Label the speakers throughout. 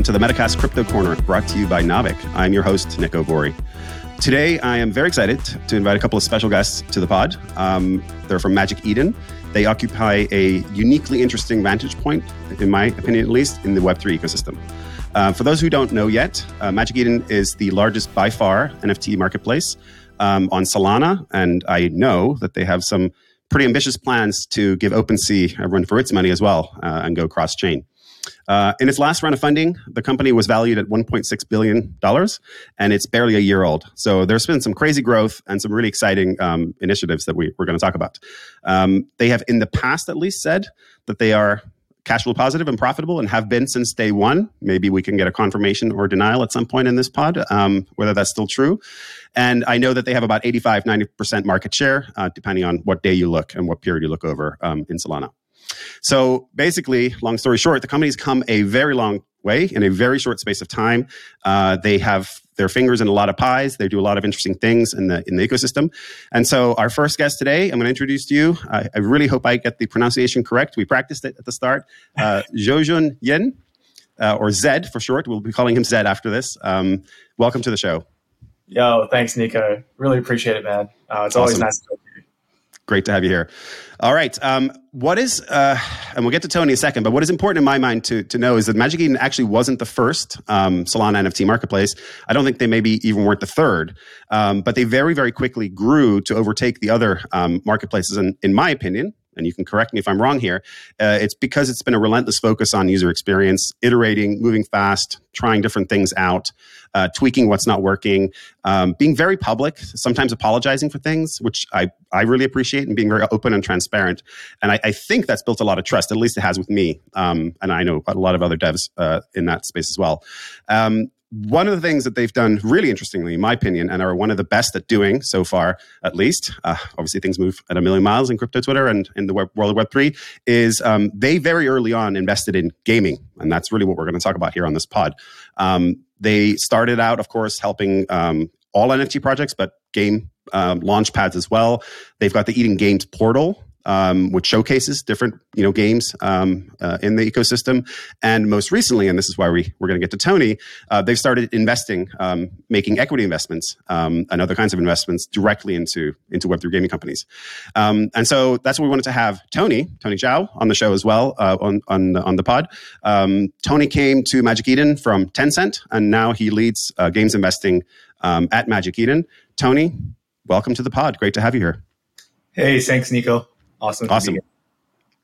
Speaker 1: welcome to the Metacast Crypto Corner, brought to you by Naavik. I'm your host, Niko Vuori. Today, I am very excited to invite a couple of special guests to the pod. Um, they're from Magic Eden. They occupy a uniquely interesting vantage point, in my opinion at least, in the Web3 ecosystem. Uh, for those who don't know yet, uh, Magic Eden is the largest by far NFT marketplace um, on Solana, and I know that they have some pretty ambitious plans to give OpenSea a run for its money as well uh, and go cross chain. Uh, in its last round of funding, the company was valued at $1.6 billion, and it's barely a year old. So there's been some crazy growth and some really exciting um, initiatives that we, we're going to talk about. Um, they have, in the past at least, said that they are cash flow positive and profitable and have been since day one. Maybe we can get a confirmation or denial at some point in this pod, um, whether that's still true. And I know that they have about 85, 90% market share, uh, depending on what day you look and what period you look over um, in Solana. So basically, long story short, the company's come a very long way in a very short space of time. Uh, they have their fingers in a lot of pies. They do a lot of interesting things in the in the ecosystem. And so, our first guest today, I'm going to introduce to you. I, I really hope I get the pronunciation correct. We practiced it at the start. Uh, Zhuoxun Yin, uh, or Zed for short. We'll be calling him Zed after this. Um, welcome to the show.
Speaker 2: Yo, thanks, Niko. Really appreciate it, man. Uh, it's always nice to talk to you.
Speaker 1: Great to have you here. All right. Um, what is, uh, and we'll get to Tony in a second, but what is important in my mind to, to know is that Magic Eden actually wasn't the first um, Solana NFT marketplace. I don't think they maybe even weren't the third, um, but they very, very quickly grew to overtake the other um, marketplaces. And in my opinion, and you can correct me if I'm wrong here, uh, it's because it's been a relentless focus on user experience, iterating, moving fast, trying different things out, uh, tweaking what's not working, um, being very public, sometimes apologizing for things, which I, I really appreciate, and being very open and transparent. And I, I think that's built a lot of trust, at least it has with me. Um, and I know a lot of other devs uh, in that space as well. Um, one of the things that they've done really interestingly, in my opinion, and are one of the best at doing so far, at least, uh, obviously things move at a million miles in crypto Twitter and in the web, world of Web3, is um, they very early on invested in gaming. And that's really what we're going to talk about here on this pod. Um, they started out, of course, helping um, all NFT projects, but game um, launch pads as well. They've got the Eden Games portal, um, which showcases different you know games um, uh, in the ecosystem. And most recently, and this is why we we're going to get to Tony, uh, they've started investing, um, making equity investments um, and other kinds of investments directly into into Web three gaming companies. Um, and so that's what we wanted to have Tony Tony Zhao on the show as well uh, on on on the pod. Um, Tony came to Magic Eden from Tencent, and now he leads uh, games investing at Magic Eden. Tony, welcome to the pod. Great to have you here.
Speaker 2: Hey, thanks, Niko. Awesome.
Speaker 1: Awesome.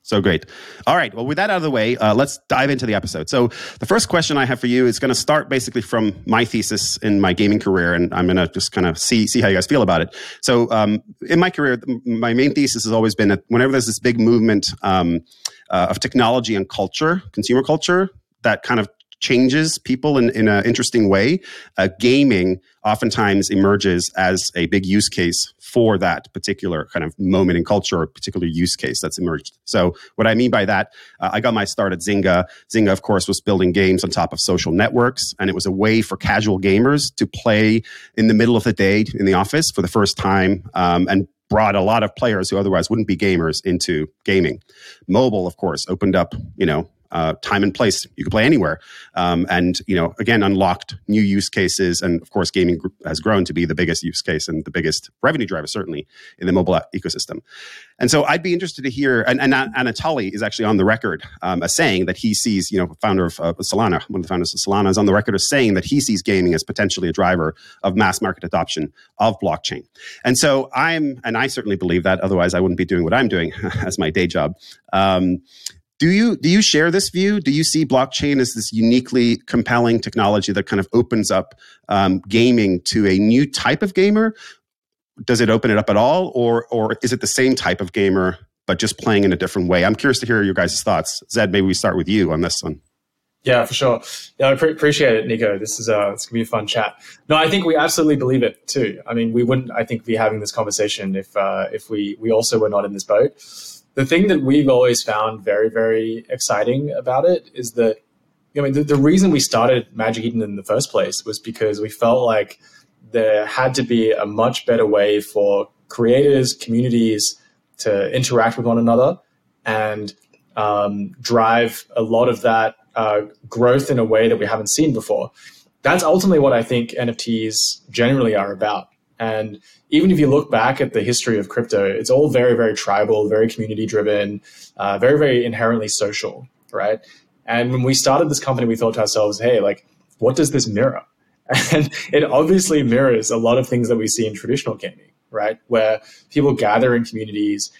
Speaker 1: So great. All right. Well, with that out of the way, uh, let's dive into the episode. So, the first question I have for you is going to start basically from my thesis in my gaming career, and I'm going to just kind of see see how you guys feel about it. So, um, in my career, my main thesis has always been that whenever there's this big movement um, uh, of technology and culture, consumer culture, that kind of changes people in, in an interesting way, uh, gaming oftentimes emerges as a big use case for that particular kind of moment in culture or particular use case that's emerged. So, what I mean by that, uh, I got my start at Zynga. Zynga, of course, was building games on top of social networks, and it was a way for casual gamers to play in the middle of the day in the office for the first time um, and brought a lot of players who otherwise wouldn't be gamers into gaming. Mobile, of course, opened up, you know, uh, time and place. You can play anywhere, um, and you know, again, unlocked new use cases. And of course, gaming has grown to be the biggest use case and the biggest revenue driver, certainly in the mobile ecosystem. And so, I'd be interested to hear. And, and Anatoly is actually on the record um, as saying that he sees, you know, founder of uh, Solana, one of the founders of Solana, is on the record as saying that he sees gaming as potentially a driver of mass market adoption of blockchain. And so, I'm, and I certainly believe that. Otherwise, I wouldn't be doing what I'm doing as my day job. Um, do you do you share this view? Do you see blockchain as this uniquely compelling technology that kind of opens up um, gaming to a new type of gamer? Does it open it up at all, or or is it the same type of gamer but just playing in a different way? I'm curious to hear your guys' thoughts. Zed, maybe we start with you on this one.
Speaker 2: Yeah, for sure. Yeah, I pre- appreciate it, Niko. This is uh, it's gonna be a fun chat. No, I think we absolutely believe it too. I mean, we wouldn't, I think, be having this conversation if uh, if we we also were not in this boat the thing that we've always found very, very exciting about it is that, I mean, the, the reason we started Magic Eden in the first place was because we felt like there had to be a much better way for creators, communities to interact with one another and um, drive a lot of that uh, growth in a way that we haven't seen before. That's ultimately what I think NFTs generally are about. And even if you look back at the history of crypto, it's all very, very tribal, very community driven, uh, very, very inherently social, right? And when we started this company, we thought to ourselves, hey, like, what does this mirror? And it obviously mirrors a lot of things that we see in traditional gaming, right? Where people gather in communities,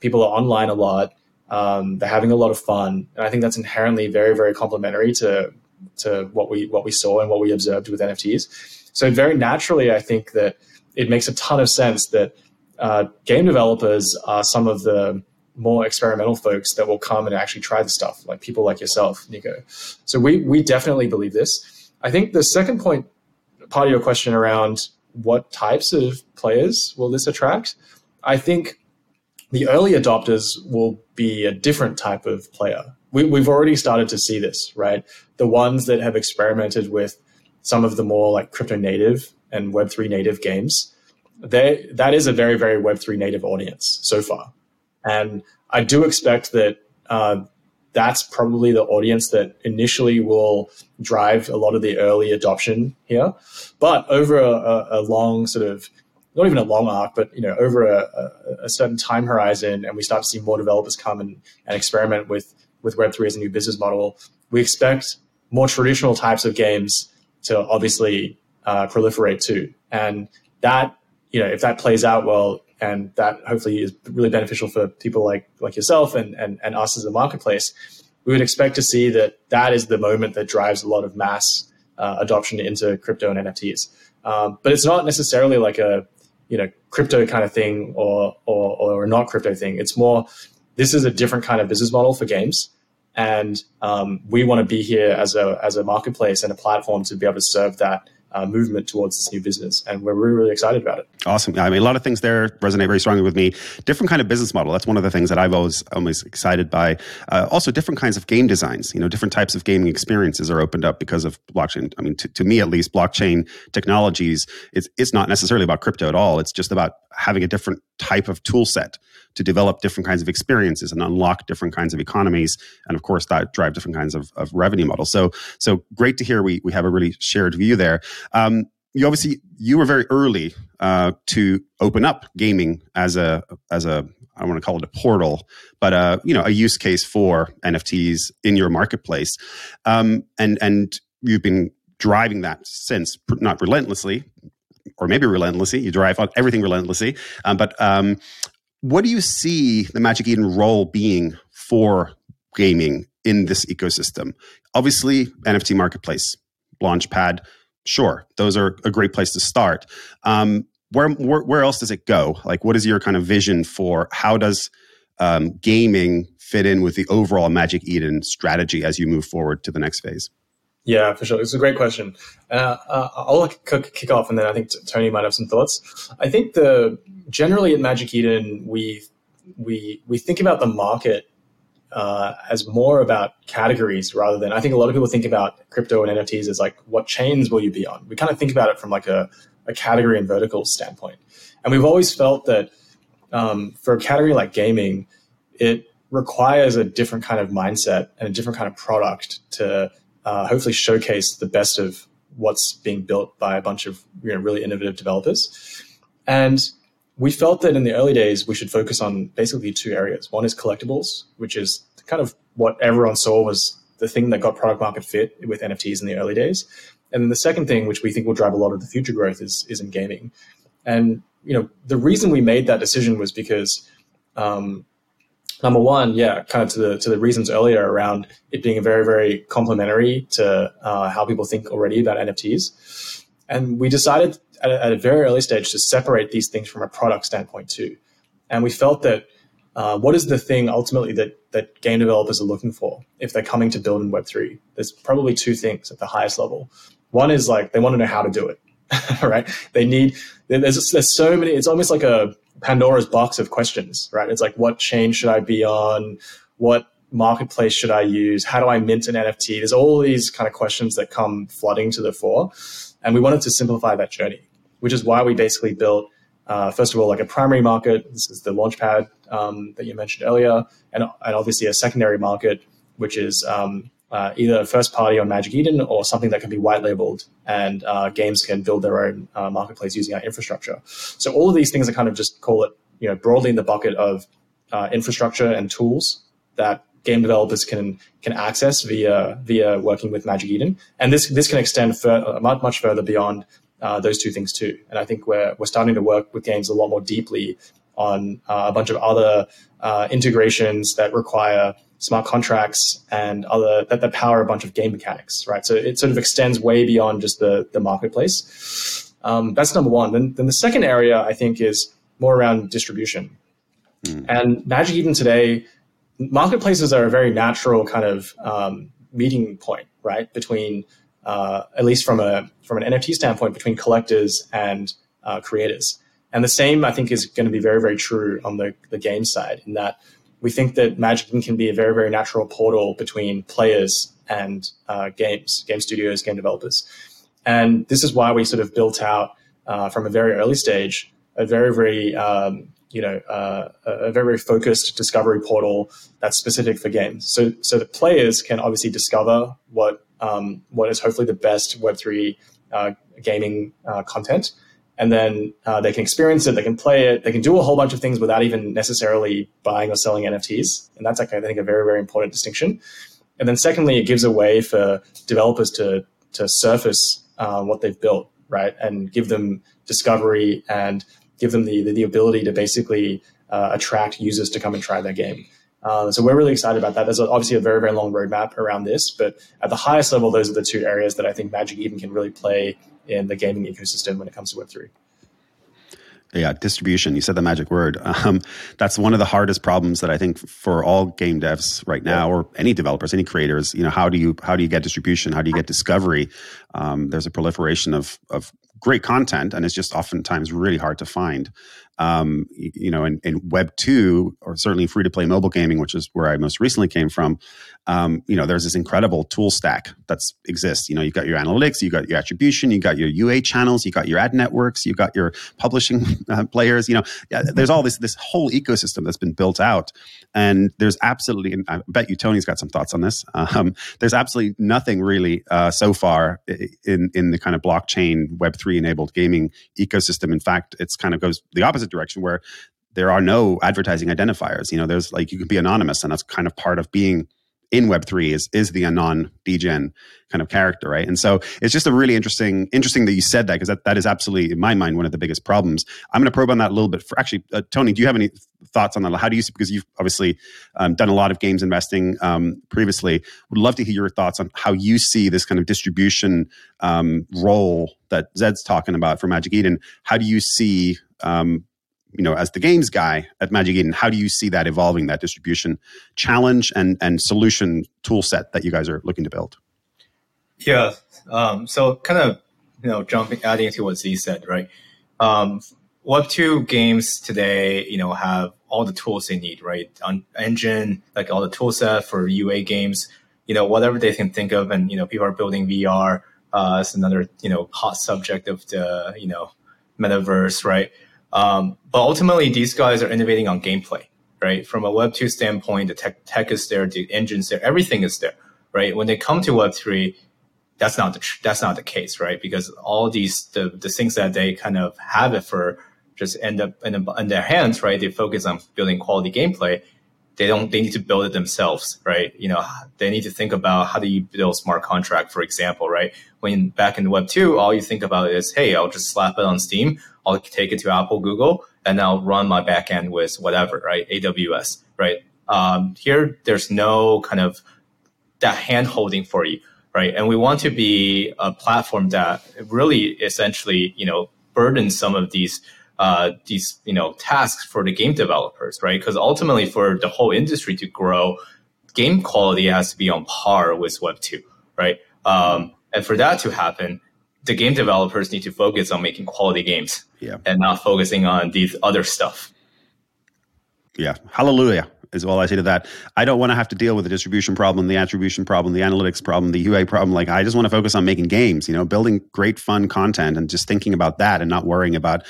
Speaker 2: people are online a lot, um, they're having a lot of fun, and I think that's inherently very, very complementary to to what we what we saw and what we observed with NFTs. So very naturally, I think that it makes a ton of sense that uh, game developers are some of the more experimental folks that will come and actually try the stuff, like people like yourself, Niko. So we we definitely believe this. I think the second point, part of your question around what types of players will this attract, I think the early adopters will be a different type of player. We, we've already started to see this, right? The ones that have experimented with some of the more like crypto native and Web3 native games, that is a very, very Web3 native audience so far. And I do expect that uh, that's probably the audience that initially will drive a lot of the early adoption here. But over a, a, long sort of not even a long arc, but you know, over a, a, a, certain time horizon, and we start to see more developers come and, and experiment with with Web three as a new business model, we expect more traditional types of games to obviously uh, proliferate too. And that, you know, if that plays out well, and that hopefully is really beneficial for people like like yourself and and, and us as a marketplace, we would expect to see that that is the moment that drives a lot of mass uh, adoption into crypto and NFTs. Um, but it's not necessarily like a you know crypto kind of thing or or or a not crypto thing. It's more this is a different kind of business model for games, and um, we want to be here as a as a marketplace and a platform to be able to serve that uh, movement towards this new business, and we're really, really excited about it.
Speaker 1: Awesome. I mean, a lot of things there resonate very strongly with me. Different kind of business model. That's one of the things that I've always always excited by. Uh, also, different kinds of game designs. You know, different types of gaming experiences are opened up because of blockchain. I mean, to, to me at least, blockchain technologies. It's it's not necessarily about crypto at all. It's just about having a different type of tool set to develop different kinds of experiences and unlock different kinds of economies and of course that drive different kinds of, of revenue models so so great to hear we, we have a really shared view there um, you obviously you were very early uh, to open up gaming as a as a I don't want to call it a portal, but a you know a use case for NFTs in your marketplace, um, and and you've been driving that since not relentlessly, or maybe relentlessly. You drive everything relentlessly, um, but um, what do you see the Magic Eden role being for gaming in this ecosystem? Obviously, NFT marketplace, Launchpad, sure, those are a great place to start. Um, where, where, where else does it go? Like, what is your kind of vision for how does um, gaming fit in with the overall Magic Eden strategy as you move forward to the next phase?
Speaker 2: Yeah, for sure. It's a great question. Uh, uh, I'll kick off, and then I think Tony might have some thoughts. I think the generally at Magic Eden, we we we think about the market uh, as more about categories rather than I think a lot of people think about crypto and NFTs as like what chains will you be on. We kind of think about it from like a, a category and vertical standpoint, and we've always felt that um, for a category like gaming, it requires a different kind of mindset and a different kind of product to uh, hopefully showcase the best of what's being built by a bunch of you know, really innovative developers. And we felt that in the early days, we should focus on basically two areas. One is collectibles, which is kind of what everyone saw was the thing that got product market fit with NFTs in the early days. And then the second thing, which we think will drive a lot of the future growth, is, is in gaming. And you know, the reason we made that decision was because um, number one, yeah, kind of to the to the reasons earlier around it being a very very complementary to uh, how people think already about NFTs, and we decided at a, at a, very early stage to separate these things from a product standpoint too, and we felt that. Uh, what is the thing ultimately that that game developers are looking for if they're coming to build in Web three? There's probably two things at the highest level. One is like they want to know how to do it, right? They need there's there's so many. It's almost like a Pandora's box of questions, right? It's like, what chain should I be on? What marketplace should I use? How do I mint an NFT? There's all these kind of questions that come flooding to the fore. And we wanted to simplify that journey, which is why we basically built, uh, first of all, like a primary market. This is the Launchpad um, that you mentioned earlier. And, and obviously a secondary market, which is um, uh, either first party on Magic Eden or something that can be white labeled and uh, games can build their own uh, marketplace using our infrastructure. So all of these things are kind of just call it, you know, broadly in the bucket of uh, infrastructure and tools that game developers can can access via via working with Magic Eden, and this this can extend fur- much much further beyond uh, those two things too. And I think we're we're starting to work with games a lot more deeply on uh, a bunch of other uh, integrations that require smart contracts and other that, that power a bunch of game mechanics, right? So it sort of extends way beyond just the the marketplace. Um, that's number one. Then, then the second area I think is more around distribution. Mm. And Magic Eden today, marketplaces are a very natural kind of um, meeting point, right? Between uh, at least from a from an NFT standpoint, between collectors and uh, creators. And the same, I think, is going to be very, very true on the, the game side, in that we think that Magic can be a very, very natural portal between players and uh, games, game studios, game developers. And this is why we sort of built out uh, from a very early stage a very, very um, you know uh, a very, very focused discovery portal that's specific for games. So so that players can obviously discover what um, what is hopefully the best Web three uh, gaming uh, content and then uh, they can experience it, they can play it, they can do a whole bunch of things without even necessarily buying or selling NFTs, and that's like I think a very very important distinction. And then secondly, it gives a way for developers to to surface uh, what they've built, right, and give them discovery and give them the the, the ability to basically uh, attract users to come and try their game. Uh, so we're really excited about that. There's obviously a very, very long roadmap around this, but at the highest level, those are the two areas that I think Magic Eden can really play in the gaming ecosystem when it comes to Web3.
Speaker 1: Yeah, distribution. You said the magic word. Um, that's one of the hardest problems that I think for all game devs right now, or any developers, any creators. You know, how do you how do you get distribution? How do you get discovery? Um, there's a proliferation of of great content, and it's just oftentimes really hard to find um, you know, in, in Web two or certainly free to play mobile gaming, which is where I most recently came from. Um, you know, there's this incredible tool stack that exists. You know, you got your analytics, you got your attribution, you got your UA channels, you got your ad networks, you got your publishing uh, players. You know, there's all this this whole ecosystem that's been built out, and there's absolutely. And I bet you Tony's got some thoughts on this. Um, there's absolutely nothing really uh, so far in in the kind of blockchain Web three enabled gaming ecosystem. In fact, it's kind of goes the opposite opposite direction where there are no advertising identifiers. You know, there's like you can be anonymous, and that's kind of part of being in Web three is is the anon degen kind of character, right? And so it's just a really interesting interesting that you said that because that, that is absolutely in my mind one of the biggest problems. I'm going to probe on that a little bit. For actually, uh, Tony, do you have any thoughts on that? How do you because you've obviously um, done a lot of games investing um, previously? Would love to hear your thoughts on how you see this kind of distribution um, role that Zed's talking about for Magic Eden. How do you see um, you know, as the games guy at Magic Eden, how do you see that evolving, that distribution challenge and and solution tool set that you guys are looking to build?
Speaker 3: Yeah. Um, so kind of, you know, jumping, adding to what Z said, right? Um, Web2 games today, you know, have all the tools they need, right? On engine, like all the tool set for UA games, you know, whatever they can think of. And, you know, people are building VR uh, as another, you know, hot subject of the, you know, metaverse, right? Um, but ultimately, these guys are innovating on gameplay, right? From a Web two standpoint, the tech, tech is there, the engine's there, everything is there, right? When they come to Web three, that's not the that's not the case, right? Because all these the, the things that they kind of have it for just end up in, in their hands, right? They focus on building quality gameplay. They don't. They need to build it themselves, right? You know, they need to think about how do you build smart contract, for example, right? When back in Web two, all you think about is, hey, I'll just slap it on Steam I'll take it to Apple, Google, and I'll run my backend with whatever, right? AWS, right? Um, here, there's no kind of that hand holding for you, right? And we want to be a platform that really essentially, you know, burdens some of these uh, these you know tasks for the game developers, right? Because ultimately, for the whole industry to grow, game quality has to be on par with Web two, right? Um, and for that to happen, the game developers need to focus on making quality games
Speaker 1: yeah.
Speaker 3: and not focusing on these other stuff.
Speaker 1: Yeah. Hallelujah is all I say to that. I don't want to have to deal with the distribution problem, the attribution problem, the analytics problem, the UA problem. Like I just want to focus on making games, you know, building great fun content and just thinking about that and not worrying about,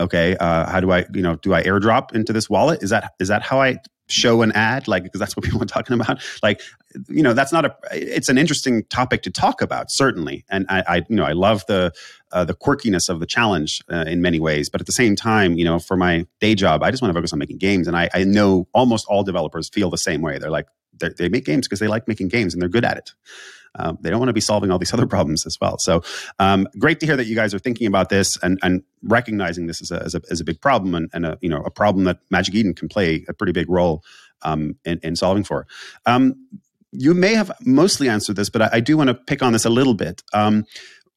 Speaker 1: okay, uh, how do I, you know, do I airdrop into this wallet? Is that, is that how I show an ad? Like because that's what people are talking about. Like you know that's not a it's an interesting topic to talk about certainly. And i, I you know i love the uh, the quirkiness of the challenge uh, in many ways. But at the same time you know for my day job i just want to focus on making games. And i, I know almost all developers feel the same way. They're like they're, they make games because they like making games and they're good at it um, they don't want to be solving all these other problems as well. So um, great to hear that you guys are thinking about this and, and recognizing this as a, as a, as a big problem and, and a, you know, a problem that Magic Eden can play a pretty big role um, in, in, solving for. Um, you may have mostly answered this, but I, I, do want to pick on this a little bit um,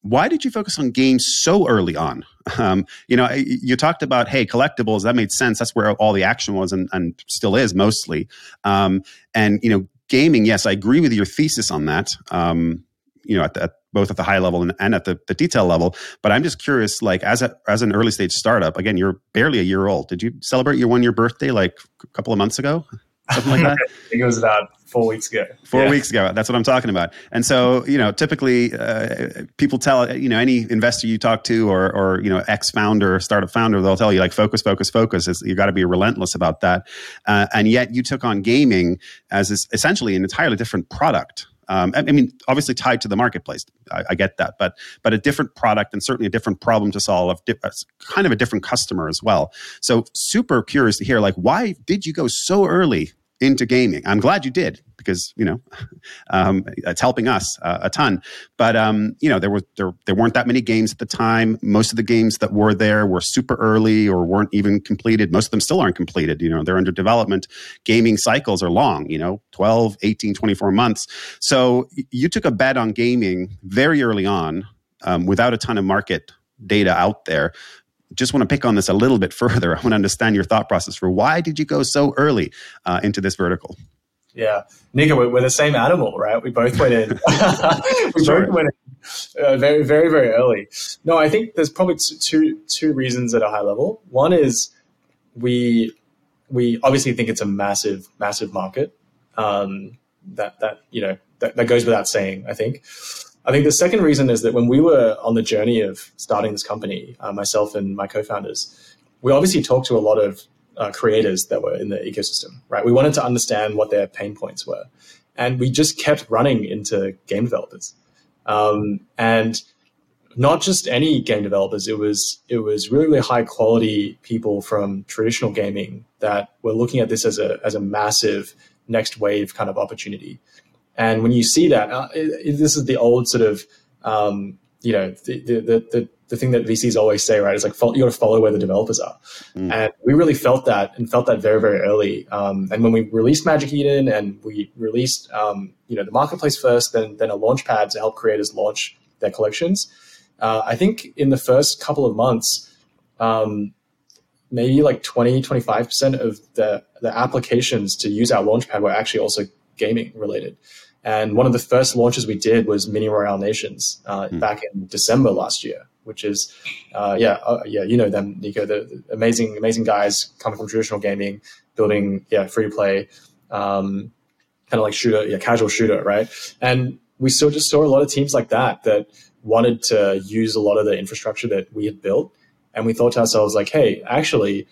Speaker 1: why did you focus on games so early on? Um, you know, you talked about hey collectibles. That made sense. That's where all the action was, and, and still is mostly. Um, and you know, gaming, yes, I agree with your thesis on that. Um, you know, at, at, both at the high level and, and at the, the, detail level. But I'm just curious, like as a as an early stage startup, again, you're barely a year old. Did you celebrate your one year birthday like a couple of months ago? Something like that.
Speaker 2: I think it was about four weeks ago.
Speaker 1: Four yeah. weeks ago. That's what I'm talking about. And so, you know, typically uh, people tell, you know, any investor you talk to or, or you know, ex founder, startup founder, they'll tell you like focus, focus, focus. It's, you got to be relentless about that. Uh, and yet you took on gaming as essentially an entirely different product. Um, I, mean, obviously tied to the marketplace. I, I, get that, but but a different product and certainly a different problem to solve. Di- kind of a different customer as well. So super curious to hear, like, why did you go so early into gaming. I'm glad you did because you know um, it's helping us uh, a ton. But um, you know there were there there weren't that many games at the time. Most of the games that were there were super early or weren't even completed. Most of them still aren't completed. You know they're under development. Gaming cycles are long. You know 12, 18, 24 months. So you took a bet on gaming very early on um, without a ton of market data out there just want to pick on this a little bit further. I want to understand your thought process for why did you go so early uh, into this vertical?
Speaker 2: Yeah, Niko, we're, we're, the same animal, right? We both went in. we sure. both went in uh, very, very, very early. No, I think there's probably two two reasons at a high level. One is we we obviously think it's a massive, massive market. Um, that that you know that, that goes without saying. I think. I think the second reason is that when we were on the journey of starting this company, uh, myself and my co-founders, we obviously talked to a lot of uh, creators that were in the ecosystem, right? We wanted to understand what their pain points were, and we just kept running into game developers, um, and not just any game developers. It was it was really really high quality people from traditional gaming that were looking at this as a as a massive next wave kind of opportunity. And when you see that, uh, it, it, this is the old sort of, um, you know, the, the, the, the, thing that VCs always say, right? It's like, you got to follow where the developers are. Mm. And we really felt that and felt that very, very early. Um, and when we released Magic Eden and we released, um, you know, the marketplace first, then, then a launch pad to help creators launch their collections. Uh, I think in the first couple of months, um, maybe like 20, 25% of the, the applications to use our launchpad were actually also gaming related. And one of the first launches we did was Mini Royale Nations uh, mm. back in December last year, which is, uh, yeah, uh, yeah, you know them, Niko, the, the, amazing, amazing guys coming from traditional gaming, building, yeah, free to play, um, kind of like shooter, yeah, casual shooter, right? And we still just saw a lot of teams like that that wanted to use a lot of the infrastructure that we had built, and we thought to ourselves like, hey, actually,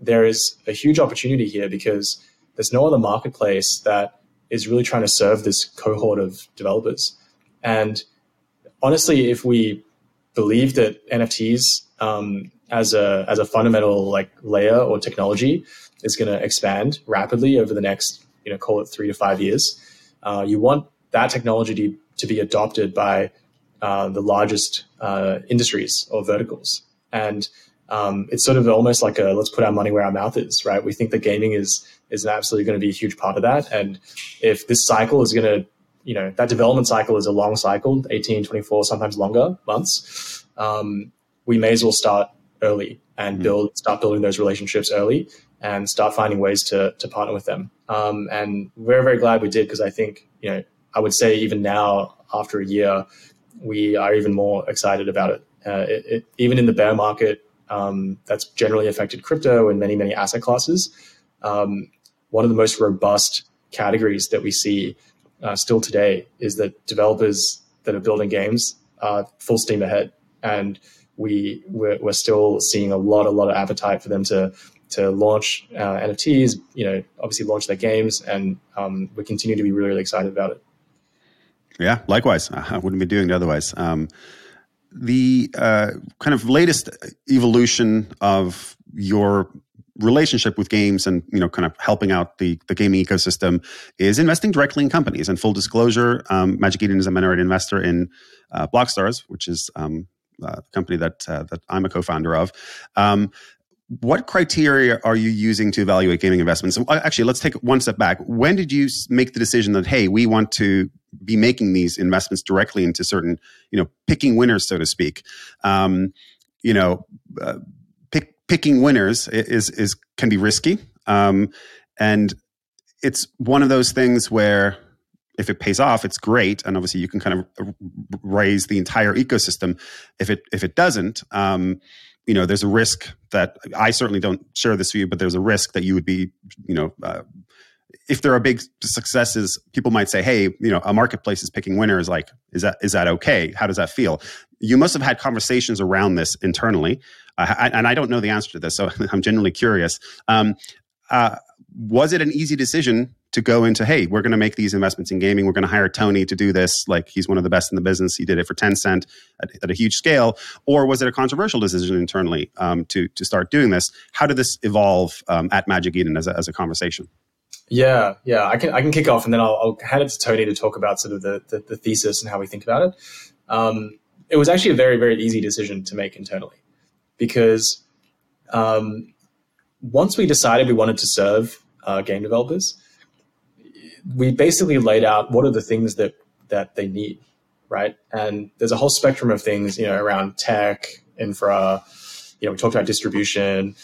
Speaker 2: there is a huge opportunity here because there's no other marketplace that is really trying to serve this cohort of developers. And honestly, if we believe that NFTs um, as a as a fundamental like layer or technology is going to expand rapidly over the next you know call it three to five years, uh, you want that technology to, to be adopted by uh, the largest uh, industries or verticals. And um, it's sort of almost like a let's put our money where our mouth is, right? We think that gaming is is absolutely going to be a huge part of that. And if this cycle is going to, you know, that development cycle is a long cycle, 18, 24, sometimes longer months, um, we may as well start early and mm-hmm. build, start building those relationships early and start finding ways to, to partner with them. Um, and we're very glad we did because I think, you know, I would say even now, after a year, we are even more excited about it. Uh, it, it even in the bear market, um, that's generally affected crypto and many, many asset classes. Um, one of the most robust categories that we see uh, still today is that developers that are building games are full steam ahead, and we we're, we're, still seeing a lot a lot of appetite for them to to launch uh, NFTs, you know, obviously launch their games, and um, we continue to be really, really excited about it.
Speaker 1: Yeah, likewise. I wouldn't be doing it otherwise. Um, the uh, kind of latest evolution of your relationship with games and you know kind of helping out the the gaming ecosystem is investing directly in companies and full disclosure um, magic eden is a minority investor in uh, blockstars which is um, a company that uh, that i'm a co-founder of um, what criteria are you using to evaluate gaming investments? Uh, actually, let's take one step back. When did you make the decision that hey, we want to be making these investments directly into certain, you know, picking winners, so to speak? Um, you know, uh, pick, picking winners is is can be risky, um, and it's one of those things where if it pays off, it's great, and obviously you can kind of raise the entire ecosystem. If it if it doesn't, um, you know, there's a risk that I certainly don't share this view, but there's a risk that you would be, you know, uh, if there are big successes, people might say, "Hey, you know, a marketplace is picking winners. Like, is that is that okay? How does that feel?" You must have had conversations around this internally, uh, I, and I don't know the answer to this, so I'm genuinely curious. Um, uh, was it an easy decision to go into hey we're going to make these investments in gaming we're going to hire tony to do this like he's one of the best in the business he did it for tencent at, at a huge scale or was it a controversial decision internally um, to, to start doing this how did this evolve um, at magic eden as a, as a conversation
Speaker 2: yeah yeah i can i can kick off and then i'll, I'll hand it to tony to talk about sort of the, the, the thesis and how we think about it um, it was actually a very very easy decision to make internally because um, once we decided we wanted to serve uh, game developers we basically laid out what are the things that that they need, right? And there's a whole spectrum of things, you know, around tech, infra. You know, we talked about distribution.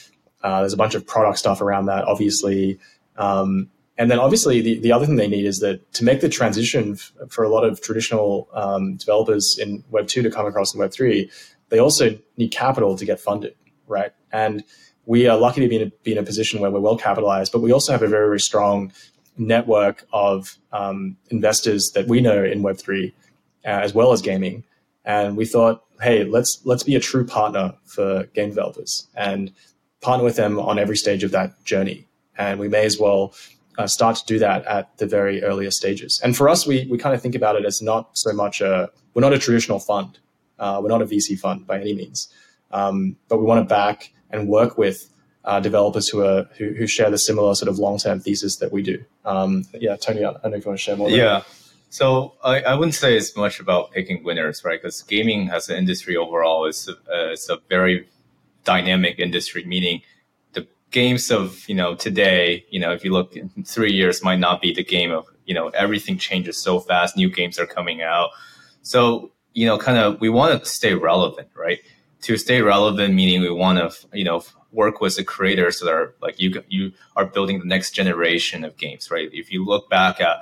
Speaker 2: Uh, there's a bunch of product stuff around that, obviously. Um, and then obviously the, the other thing they need is that to make the transition f- for a lot of traditional um, developers in Web 2 to come across in Web 3, they also need capital to get funded, right? And we are lucky to be in a, be in a position where we're well capitalized, but we also have a very, very strong network of um, investors that we know in Web3, uh, as well as gaming. And we thought, hey, let's let's be a true partner for game developers and partner with them on every stage of that journey. And we may as well uh, start to do that at the very earliest stages. And for us, we we kind of think about it as not so much a we're not a traditional fund, uh, we're not a VC fund by any means, um, but we want to back and work with uh, developers who are who, who, share the similar sort of long term thesis that we do. Um, yeah, Tony, I don't know if you want to share more.
Speaker 3: Yeah. So I, I wouldn't say it's much about picking winners, right? Because gaming as an industry overall is a, uh, is a very dynamic industry, meaning games of you know today, you know, if you look in three years, might not be the game of you know everything changes so fast. New games are coming out, so you know, kind of we want to stay relevant, right? To stay relevant, meaning we want to you know work with the creators that are like you you are building the next generation of games, right? If you look back at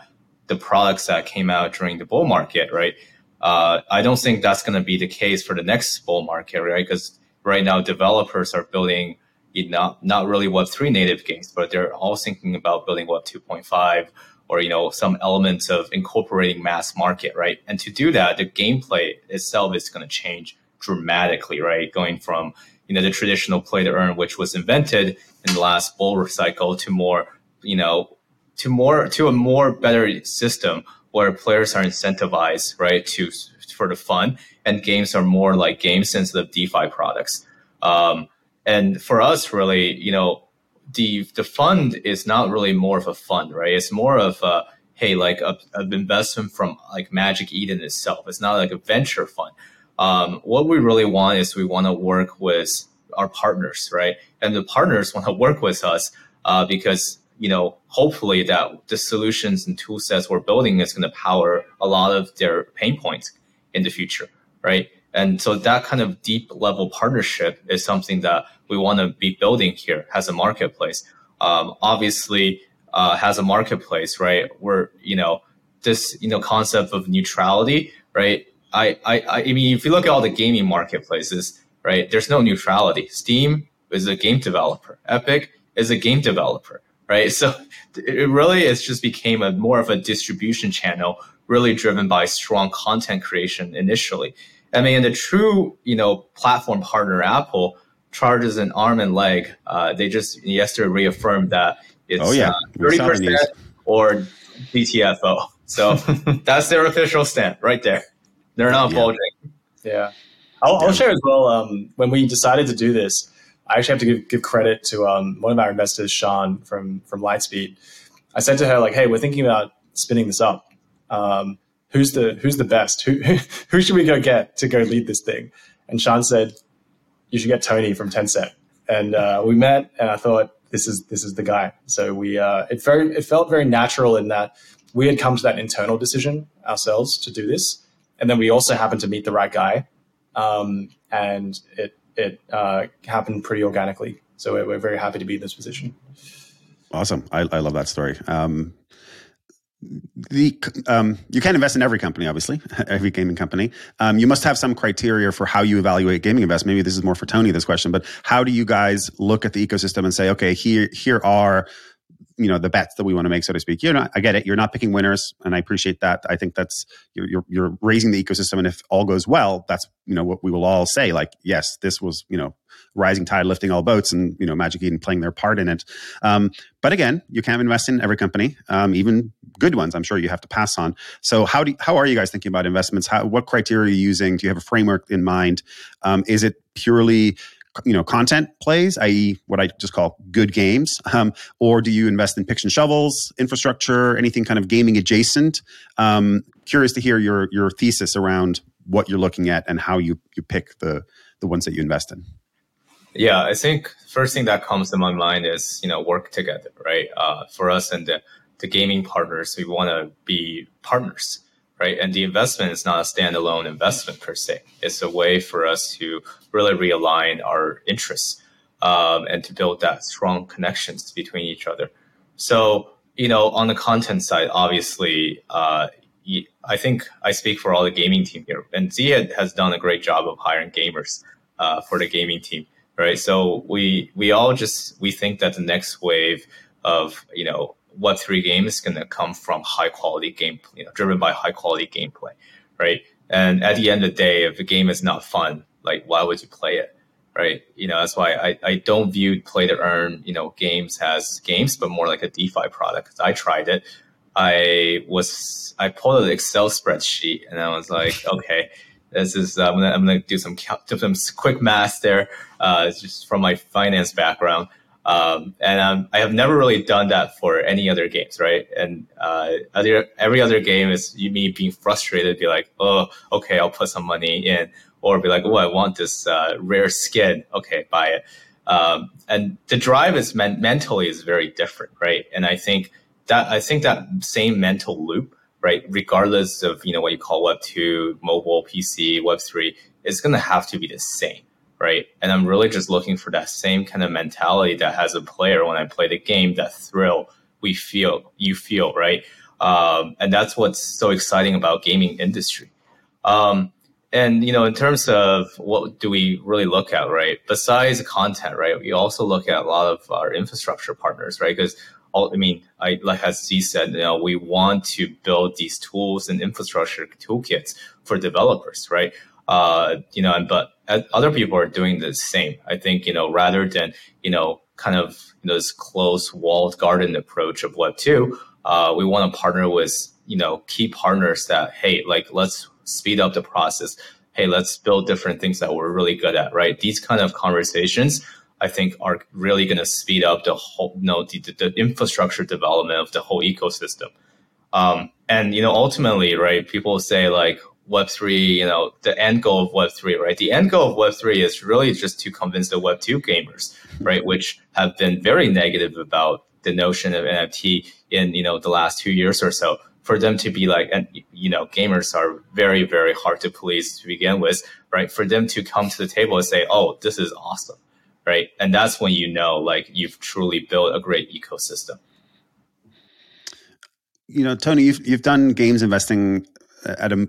Speaker 3: the products that came out during the bull market, right? Uh, I don't think that's going to be the case for the next bull market, right? Because right now developers are building you know, not really Web three native games, but they're all thinking about building Web two point five or you know some elements of incorporating mass market, right? And to do that, the gameplay itself is going to change dramatically, right? Going from you know, the traditional play to earn, which was invented in the last bull cycle to more, you know, to more, to a more better system where players are incentivized, right, to, for the fun and games are more like game sensitive DeFi products. Um, and for us, really, you know, the, the fund is not really more of a fund, right? It's more of a, hey, like an investment from like Magic Eden itself. It's not like a venture fund. Um, what we really want is we want to work with our partners, right? And the partners want to work with us uh, because you know hopefully that the solutions and tool sets we're building is going to power a lot of their pain points in the future, right? And so that kind of deep level partnership is something that we want to be building here as a marketplace. Um, obviously, uh, has a marketplace, right? Where you know this you know concept of neutrality, right? I, I, I mean, if you look at all the gaming marketplaces, right, there's no neutrality. Steam is a game developer. Epic is a game developer, right? So it really is just became a more of a distribution channel, really driven by strong content creation initially. I mean, the true, you know, platform partner Apple, charges an arm and leg. Uh, they just yesterday reaffirmed that it's
Speaker 1: oh, yeah.
Speaker 3: uh, thirty percent or DTFO. So that's their official stand right there. They're not
Speaker 2: yeah.
Speaker 3: bulging.
Speaker 2: Yeah. I'll, I'll, share as well. Um, when we decided to do this, I actually have to give, give credit to um, one of our investors, Sean from from Lightspeed. I said to her like, "Hey, we're thinking about spinning this up. Um, who's the who's the best? Who who should we go get to go lead this thing?" And Sean said, "You should get Tony from Tencent." And uh, we met, and I thought this is this is the guy. So we uh, it very it felt very natural in that we had come to that internal decision ourselves to do this, and then we also happened to meet the right guy, um, and it it uh, happened pretty organically. So we're, we're, very happy to be in this position.
Speaker 1: Awesome, I, I love that story. Um, the um, you can't invest in every company, obviously, every gaming company. Um, you must have some criteria for how you evaluate gaming investment. Maybe this is more for Tony this question, but how do you guys look at the ecosystem and say, okay, here here are you know the bets that we want to make, so to speak. You know, I get it. You're not picking winners, and I appreciate that. I think that's you're, you're raising the ecosystem, and if all goes well, that's you know what we will all say. Like, yes, this was you know rising tide lifting all boats, and you know Magic Eden playing their part in it. Um, but again, you can't invest in every company, um, even good ones. I'm sure you have to pass on. So how do how are you guys thinking about investments? How, what criteria are you using? Do you have a framework in mind? Um, is it purely you know content plays, i.e., what I just call good games, um, or do you invest in picks and shovels, infrastructure, anything kind of gaming adjacent? Um, curious to hear your your thesis around what you're looking at and how you you pick the the ones that you invest in.
Speaker 3: Yeah, I think first thing that comes to my mind is you know work together, right? Uh, for us and the, the gaming partners, we want to be partners right? And the investment is not a standalone investment per se. It's a way for us to really realign our interests um, and to build that strong connections between each other. So, you know, on the content side, obviously, uh, I think I speak for all the gaming team here, and Ziad has done a great job of hiring gamers uh, for the gaming team, right? So we we all just we think that the next wave of you know Web3 game is going to come from high quality game, you know, driven by high quality gameplay, right? And at the end of the day, if a game is not fun, like why would you play it, right? You know, that's why I, I don't view play to earn, you know, games as games, but more like a DeFi product. I tried it. I was I pulled an Excel spreadsheet and I was like, okay, this is I'm gonna I'm gonna do some do some quick math there, uh, just from my finance background. Um, and um, I have never really done that for any other games, right? And uh, other, every other game is me being frustrated, be like, oh, okay, I'll put some money in, or be like, oh, I want this uh, rare skin, okay, buy it. Um, and the drive is men- mentally is very different, right? And I think that I think that same mental loop, right, regardless of you know what you call Web two, mobile, PC, Web three, it's going to have to be the same right? And I'm really just looking for that same kind of mentality that has a player when I play the game, that thrill we feel, you feel, right? Um, and that's what's so exciting about gaming industry. Um, and you know, in terms of what do we really look at, right? Besides content, right? We also look at a lot of our infrastructure partners, right? Because I mean, I like as Z said, you know, we want to build these tools and infrastructure toolkits for developers, right? Uh, you know, and but other people are doing the same. I think, you know, rather than, you know, kind of you know, this close walled garden approach of Web 2, uh, we want to partner with, you know, key partners that, hey, like, let's speed up the process. Hey, let's build different things that we're really good at, right? These kind of conversations, I think, are really going to speed up the whole, you know, the, the infrastructure development of the whole ecosystem. Um, and, you know, ultimately, right, people say like, Web3, you know, the end goal of Web3, right? The end goal of Web3 is really just to convince the Web2 gamers, right? Which have been very negative about the notion of NFT in, you know, the last two years or so for them to be like, and you know, gamers are very, very hard to please to begin with, right? For them to come to the table and say, oh, this is awesome, right? And that's when you know, like, you've truly built a great ecosystem.
Speaker 1: You know, Tony, you've, you've done games investing at a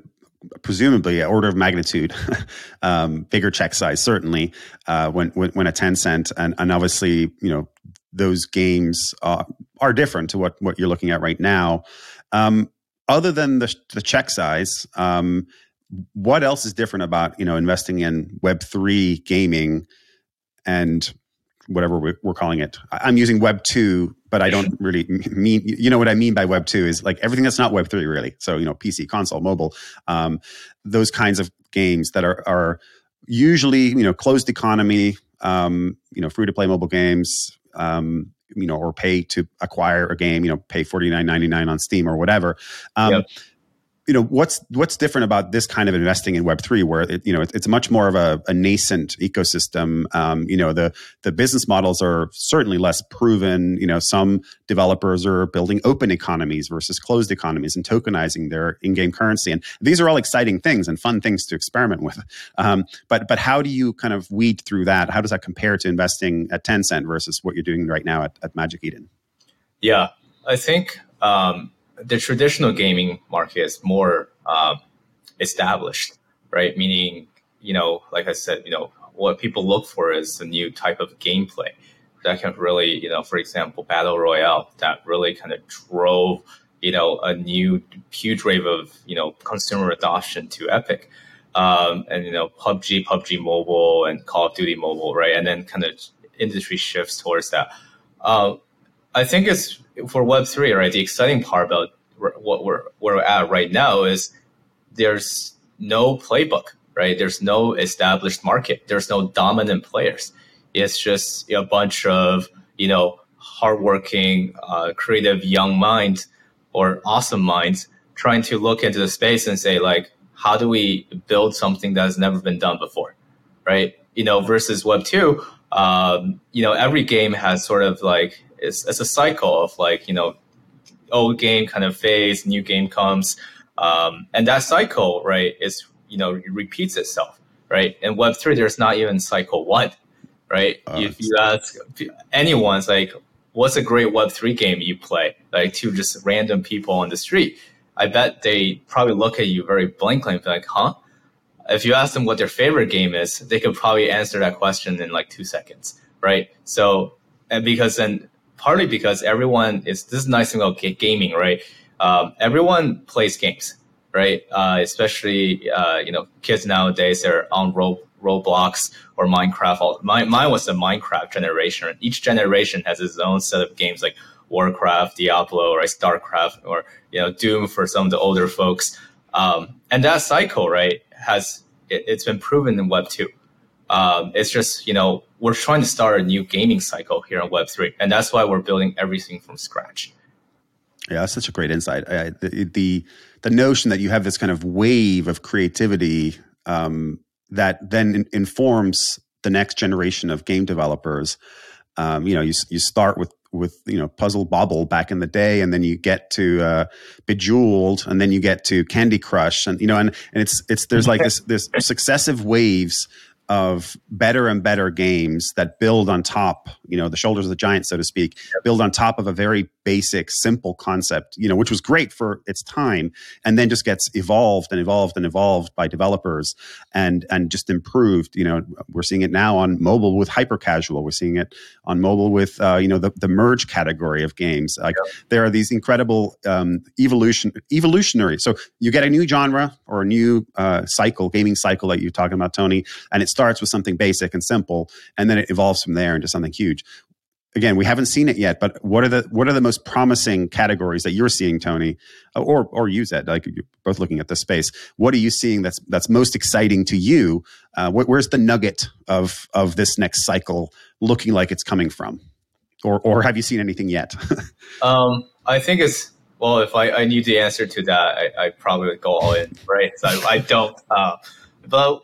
Speaker 1: presumably an order of magnitude um, bigger check size certainly uh, when, when, when a Tencent and, and obviously you know those games uh, are different to what what you're looking at right now um, other than the, the check size um, what else is different about you know investing in web3 gaming and whatever we're calling it. I'm using Web two, but I don't really mean you know what I mean by Web two is like everything that's not Web three really. So you know PC, console, mobile, um, those kinds of games that are are usually you know closed economy, um, you know free to play mobile games. Um, you know, or pay to acquire a game, you know, pay forty nine ninety nine on Steam or whatever. Um, yep you know what's what's different about this kind of investing in Web three, where it, you know it's, much more of a, a nascent ecosystem. Um, you know the the business models are certainly less proven. You know some developers are building open economies versus closed economies and tokenizing their in-game currency, and these are all exciting things and fun things to experiment with. Um, but but how do you kind of weed through that? How does that compare to investing at Tencent versus what you're doing right now at, at Magic Eden?
Speaker 3: Yeah, I think. Um, the traditional gaming market is more uh, established, right? Meaning, you know, like I said, you know, what people look for is a new type of gameplay that can really, you know, for example, battle royale that really kind of drove, you know, a new huge wave of, you know, consumer adoption to Epic. Um, and you know, PUBG, PUBG Mobile, and Call of Duty Mobile, right? And then kind of industry shifts towards that. Uh, I think it's for Web three, right? The exciting part about what we're where we're at right now is there's no playbook, right? There's no established market. There's no dominant players. It's just a bunch of you know hardworking, uh, creative young minds or awesome minds trying to look into the space and say like, how do we build something that has never been done before, right? You know, versus Web two. Um, you know, every game has sort of like it's, it's a cycle of like you know old game kind of phase new game comes um, and that cycle right is you know repeats itself right? In web 3 there's not even cycle one right? Uh, if you ask anyone's like what's a great web 3 game you play? Like to just random people on the street. I bet they probably look at you very blankly and be like huh? If you ask them what their favorite game is they could probably answer that question in like two seconds right? So and because then partly because everyone is this is nice thing about gaming, right? Um, everyone plays games, right? Uh, especially uh, you know kids nowadays they're on Ro- Roblox or Minecraft. Mine, mine was the Minecraft generation. Each generation has its own set of games like Warcraft, Diablo, or Starcraft, or you know Doom for some of the older folks. Um, and that cycle, right, has it, has been proven in Web two. Um, it's just you know we're trying to start a new gaming cycle here on Web three, and that's why we're building everything from scratch.
Speaker 1: Yeah, that's such a great insight. Uh, the, the, the notion that you have this kind of wave of creativity um, that then in, informs the next generation of game developers. Um, you know, you you start with with you know Puzzle Bobble back in the day, and then you get to uh, Bejeweled, and then you get to Candy Crush, and you know, and and it's it's there's like this this successive waves of better and better games that build on top, you know, the shoulders of the giant, so to speak, build on top of a very basic, simple concept, you know, which was great for its time, and then just gets evolved and evolved and evolved by developers and and just improved. You know, we're seeing it now on mobile with hyper casual. We're seeing it on mobile with uh, you know the, the merge category of games. Like there are these incredible um, evolution evolutionary. So you get a new genre or a new uh, cycle, gaming cycle that you're talking about, Tony, and it starts with something basic and simple, and then it evolves from there into something huge again, we haven't seen it yet, but what are the what are the most promising categories that you're seeing, Tony, or or use it? Like you're both looking at the space. What are you seeing that's that's most exciting to you? Uh, wh- where's the nugget of of this next cycle looking like it's coming from, or or have you seen anything yet?
Speaker 3: um, I think it's well. If I, I knew the answer to that, I, I probably would go all in, right? So I, I don't. Uh, but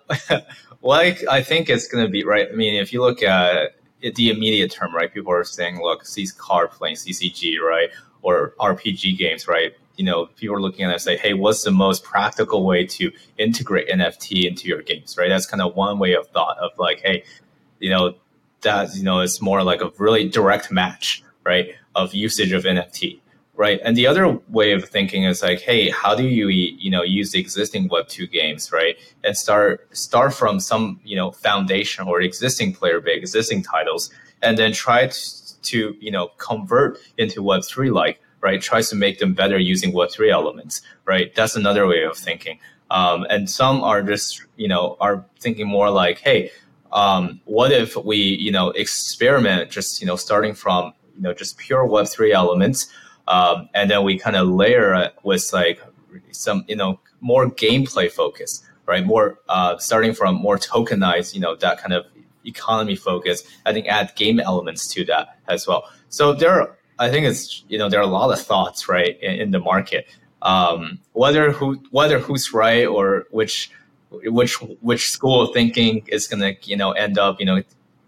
Speaker 3: what I, I think it's going to be right. I mean, if you look at the immediate term, right? People are saying, look, these card playing CCG, right? Or RPG games, right? You know, people are looking at it and say, hey, what's the most practical way to integrate NFT into your games, right? That's kind of one way of thought of like, hey, you know, that, you know, it's more like a really direct match, right? Of usage of NFT right? And the other way of thinking is like, hey, how do you you know use the existing Web two games, right, and start start from some you know foundation or existing player base, existing titles, and then try to, you know convert into Web three like right, tries to make them better using Web three elements, right? That's another way of thinking. Um, and some are just you know are thinking more like, hey. um, what if we you know experiment just you know starting from you know just pure Web three elements, um, and then we kind of layer it with like some you know more gameplay focus, right? More uh, starting from more tokenized, you know, that kind of economy focus. I think add game elements to that as well. So there, are, I think it's you know there are a lot of thoughts right in, in the market. Um, whether who whether who's right or which which which school of thinking is going to you know end up you know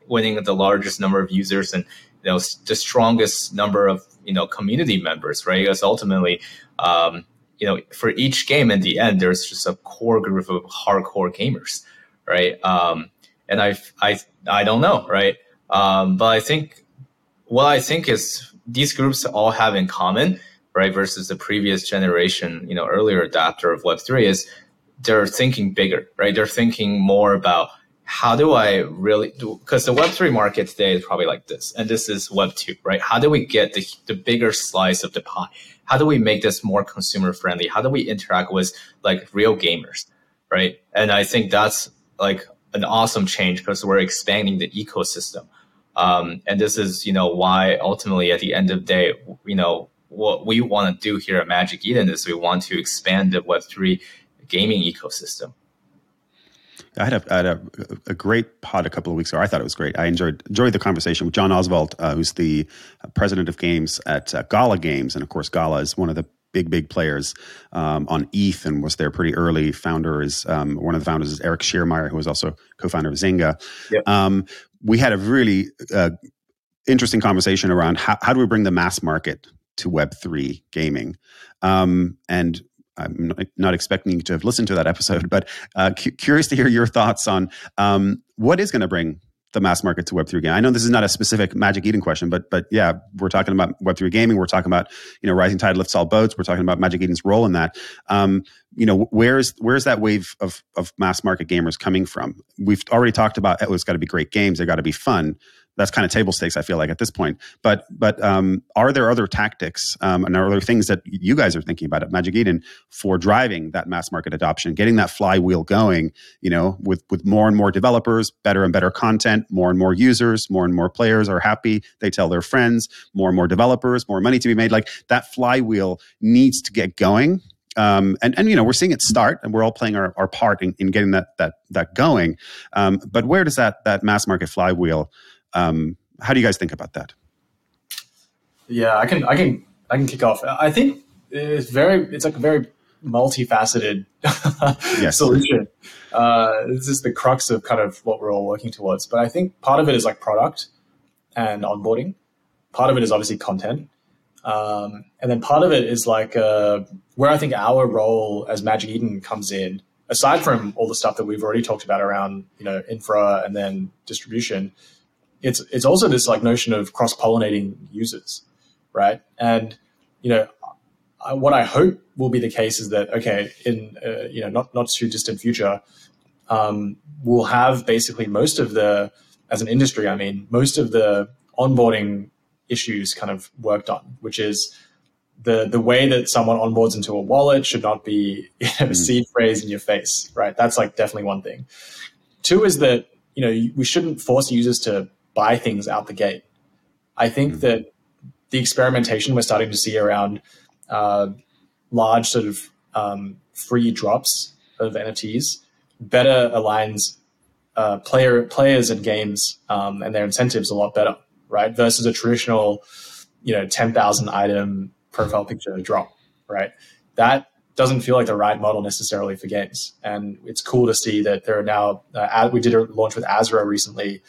Speaker 3: winning the largest number of users and you know the strongest number of you know community members right? Because ultimately um, you know for each game in the end there's just a core group of hardcore gamers right? Um, and i i i don't know right? Um, but i think what i think is these groups all have in common right versus the previous generation you know earlier adapter of web3 is they're thinking bigger, right? They're thinking more about how do I really do because the Web3 market today is probably like this, and this is Web2, right? How do we get the, the bigger slice of the pie? How do we make this more consumer friendly? How do we interact with like real gamers, right? And I think that's like an awesome change because we're expanding the ecosystem. Um, and this is, you know, why ultimately at the end of the day, you know, what we want to do here at Magic Eden is we want to expand the Web3 gaming ecosystem.
Speaker 1: I had, a, I had a, a, great pod a couple of weeks ago. I thought it was great. I enjoyed enjoyed the conversation with John Oswald, uh, who's the president of games at uh, Gala Games, and of course, Gala is one of the big big players um, on ETH and was there pretty early. Founder is um, one of the founders is Eric Schiermeyer, who was also co-founder of Zynga. Yep. Um, we had a really uh, interesting conversation around how, how do we bring the mass market to Web three gaming, um, and I'm not expecting you to have listened to that episode, but uh, cu- curious to hear your thoughts on um, what is going to bring the mass market to Web3 gaming. I know this is not a specific Magic Eden question, but but yeah, we're talking about Web3 gaming. We're talking about you know rising tide lifts all boats. We're talking about Magic Eden's role in that. Um, you know, where's where's that wave of of mass market gamers coming from? We've already talked about oh, it's got to be great games. They got to be fun that's kind of table stakes. I feel like at this point. But but um, are there other tactics um, and are there things that you guys are thinking about at Magic Eden for driving that mass market adoption, getting that flywheel going? You know, with with more and more developers, better and better content, more and more users, more and more players are happy. They tell their friends. More and more developers, more money to be made. Like that flywheel needs to get going. Um, and and you know we're seeing it start, and we're all playing our, our part in, in getting that that that going. Um, but where does that that mass market flywheel um, how do you guys think about that?
Speaker 2: Yeah, I can, I can, I can kick off. I think it's very, it's like a very multifaceted yes. solution. Uh, this is the crux of kind of what we're all working towards. But I think part of it is like product and onboarding. Part of it is obviously content. Um, and then part of it is like uh, where I think our role as Magic Eden comes in, aside from all the stuff that we've already talked about around, you know, infra and then distribution, it's it's also this like notion of cross pollinating users, right? And you know, I, what I hope will be the case is that okay, in uh, you know not not too distant future, um, we'll have basically most of the as an industry, I mean, most of the onboarding issues kind of worked on, which is the the way that someone onboards into a wallet should not be you know, mm. seed phrase in your face, right? That's like definitely one thing. Two is that you know we shouldn't force users to buy things out the gate. I think mm-hmm. that the experimentation we're starting to see around uh, large sort of um, free drops of NFTs better aligns uh, player players and games um, and their incentives a lot better, right? Versus a traditional, you know, ten thousand item profile picture drop, right? That doesn't feel like the right model necessarily for games, and it's cool to see that there are now. Uh, we did a launch with Azra recently,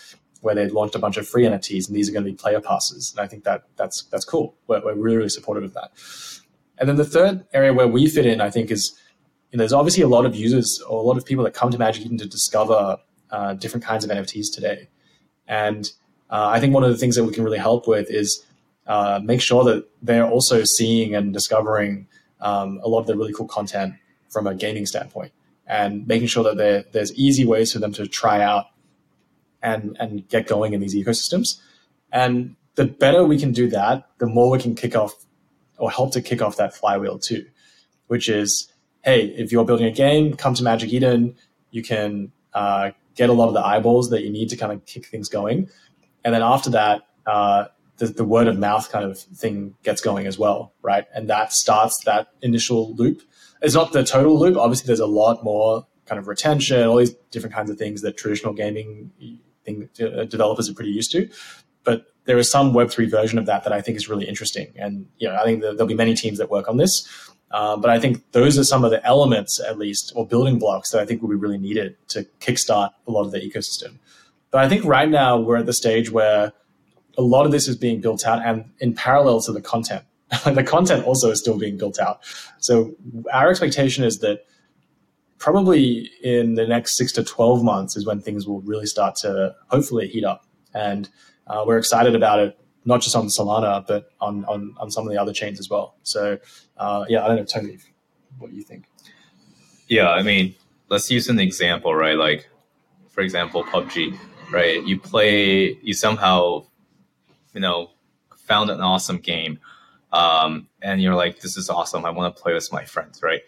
Speaker 2: where they launched a bunch of free NFTs, and these are going to be player passes. And I think that that's that's cool. We're, we're really, really supportive of that. And then the third area where we fit in, I think, is you know, there's obviously a lot of users or a lot of people that come to Magic Eden to discover uh, different kinds of NFTs today. And uh, I think one of the things that we can really help with is uh, make sure that they're also seeing and discovering um, a lot of the really cool content from a gaming standpoint and making sure that there's easy ways for them to try out and and get going in these ecosystems. And the better we can do that, the more we can kick off or help to kick off that flywheel too, which is, hey, if you're building a game, come to Magic Eden. You can uh, get a lot of the eyeballs that you need to kind of kick things going. And then after that, uh, the, the word of mouth kind of thing gets going as well, right? And that starts that initial loop. It's not the total loop. Obviously, there's a lot more kind of retention, all these different kinds of things that traditional gaming thing, uh, developers are pretty used to. But there is some Web3 version of that that I think is really interesting. And, you know, I think there'll be many teams that work on this. Um, but I think those are some of the elements, at least, or building blocks that I think will be really needed to kickstart a lot of the ecosystem. But I think right now we're at the stage where a lot of this is being built out and in parallel to the content. the content also is still being built out. So our expectation is that probably in the next six to 12 months is when things will really start to hopefully heat up. And uh, we're excited about it, not just on Solana, but on, on, on some of the other chains as well. So, uh, yeah, I don't know, Tony, what you think.
Speaker 3: Yeah, I mean, let's use an example, right? Like, for example, PUBG, right? You play, you somehow you know, found an awesome game, um, and you're like, this is awesome. I want to play with my friends, right?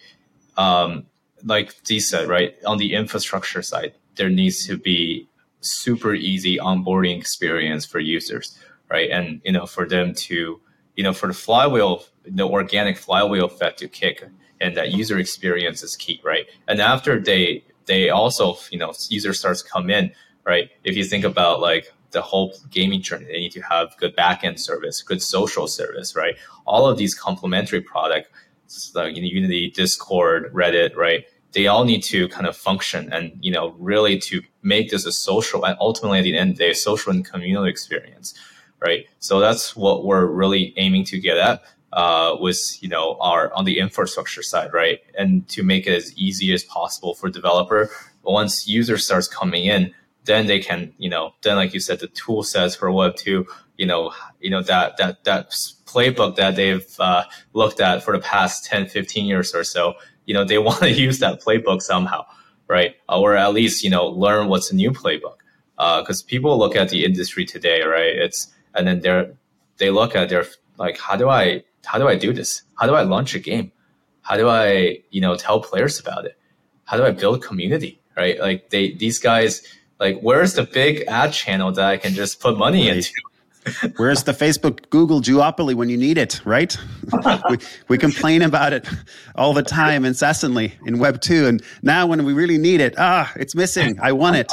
Speaker 3: Um, like Z said, right? On the infrastructure side, there needs to be super easy onboarding experience for users, right? And you know, for them to, you know, for the flywheel, the organic flywheel effect to kick, and that user experience is key, right? And after they they also, you know, user starts come in, right? If you think about like the whole gaming journey. They need to have good backend service, good social service, right? All of these complementary products, like Unity, Discord, Reddit, right? They all need to kind of function and you know really to make this a social and ultimately at the end of the day, social and communal experience, right? So that's what we're really aiming to get at. Uh, with you know our on the infrastructure side, right, and to make it as easy as possible for developer. but Once user starts coming in, then they can, you know, then like you said, the tool sets for Web two, you know, you know that that that playbook that they've uh, looked at for the past 10, 15 years or so, you know, they want to use that playbook somehow, right? Or at least you know learn what's a new playbook, because uh, people look at the industry today, right? It's and then they're they look at their like, how do I how do I do this? How do I launch a game? How do I you know tell players about it? How do I build community? Right? Like they these guys like, where's the big ad channel that I can just put money right.
Speaker 1: into? Where's the Facebook Google duopoly when you need it, right? we, we complain about it all the time, incessantly in Web 2. And now when we really need it, ah, it's missing. I want it.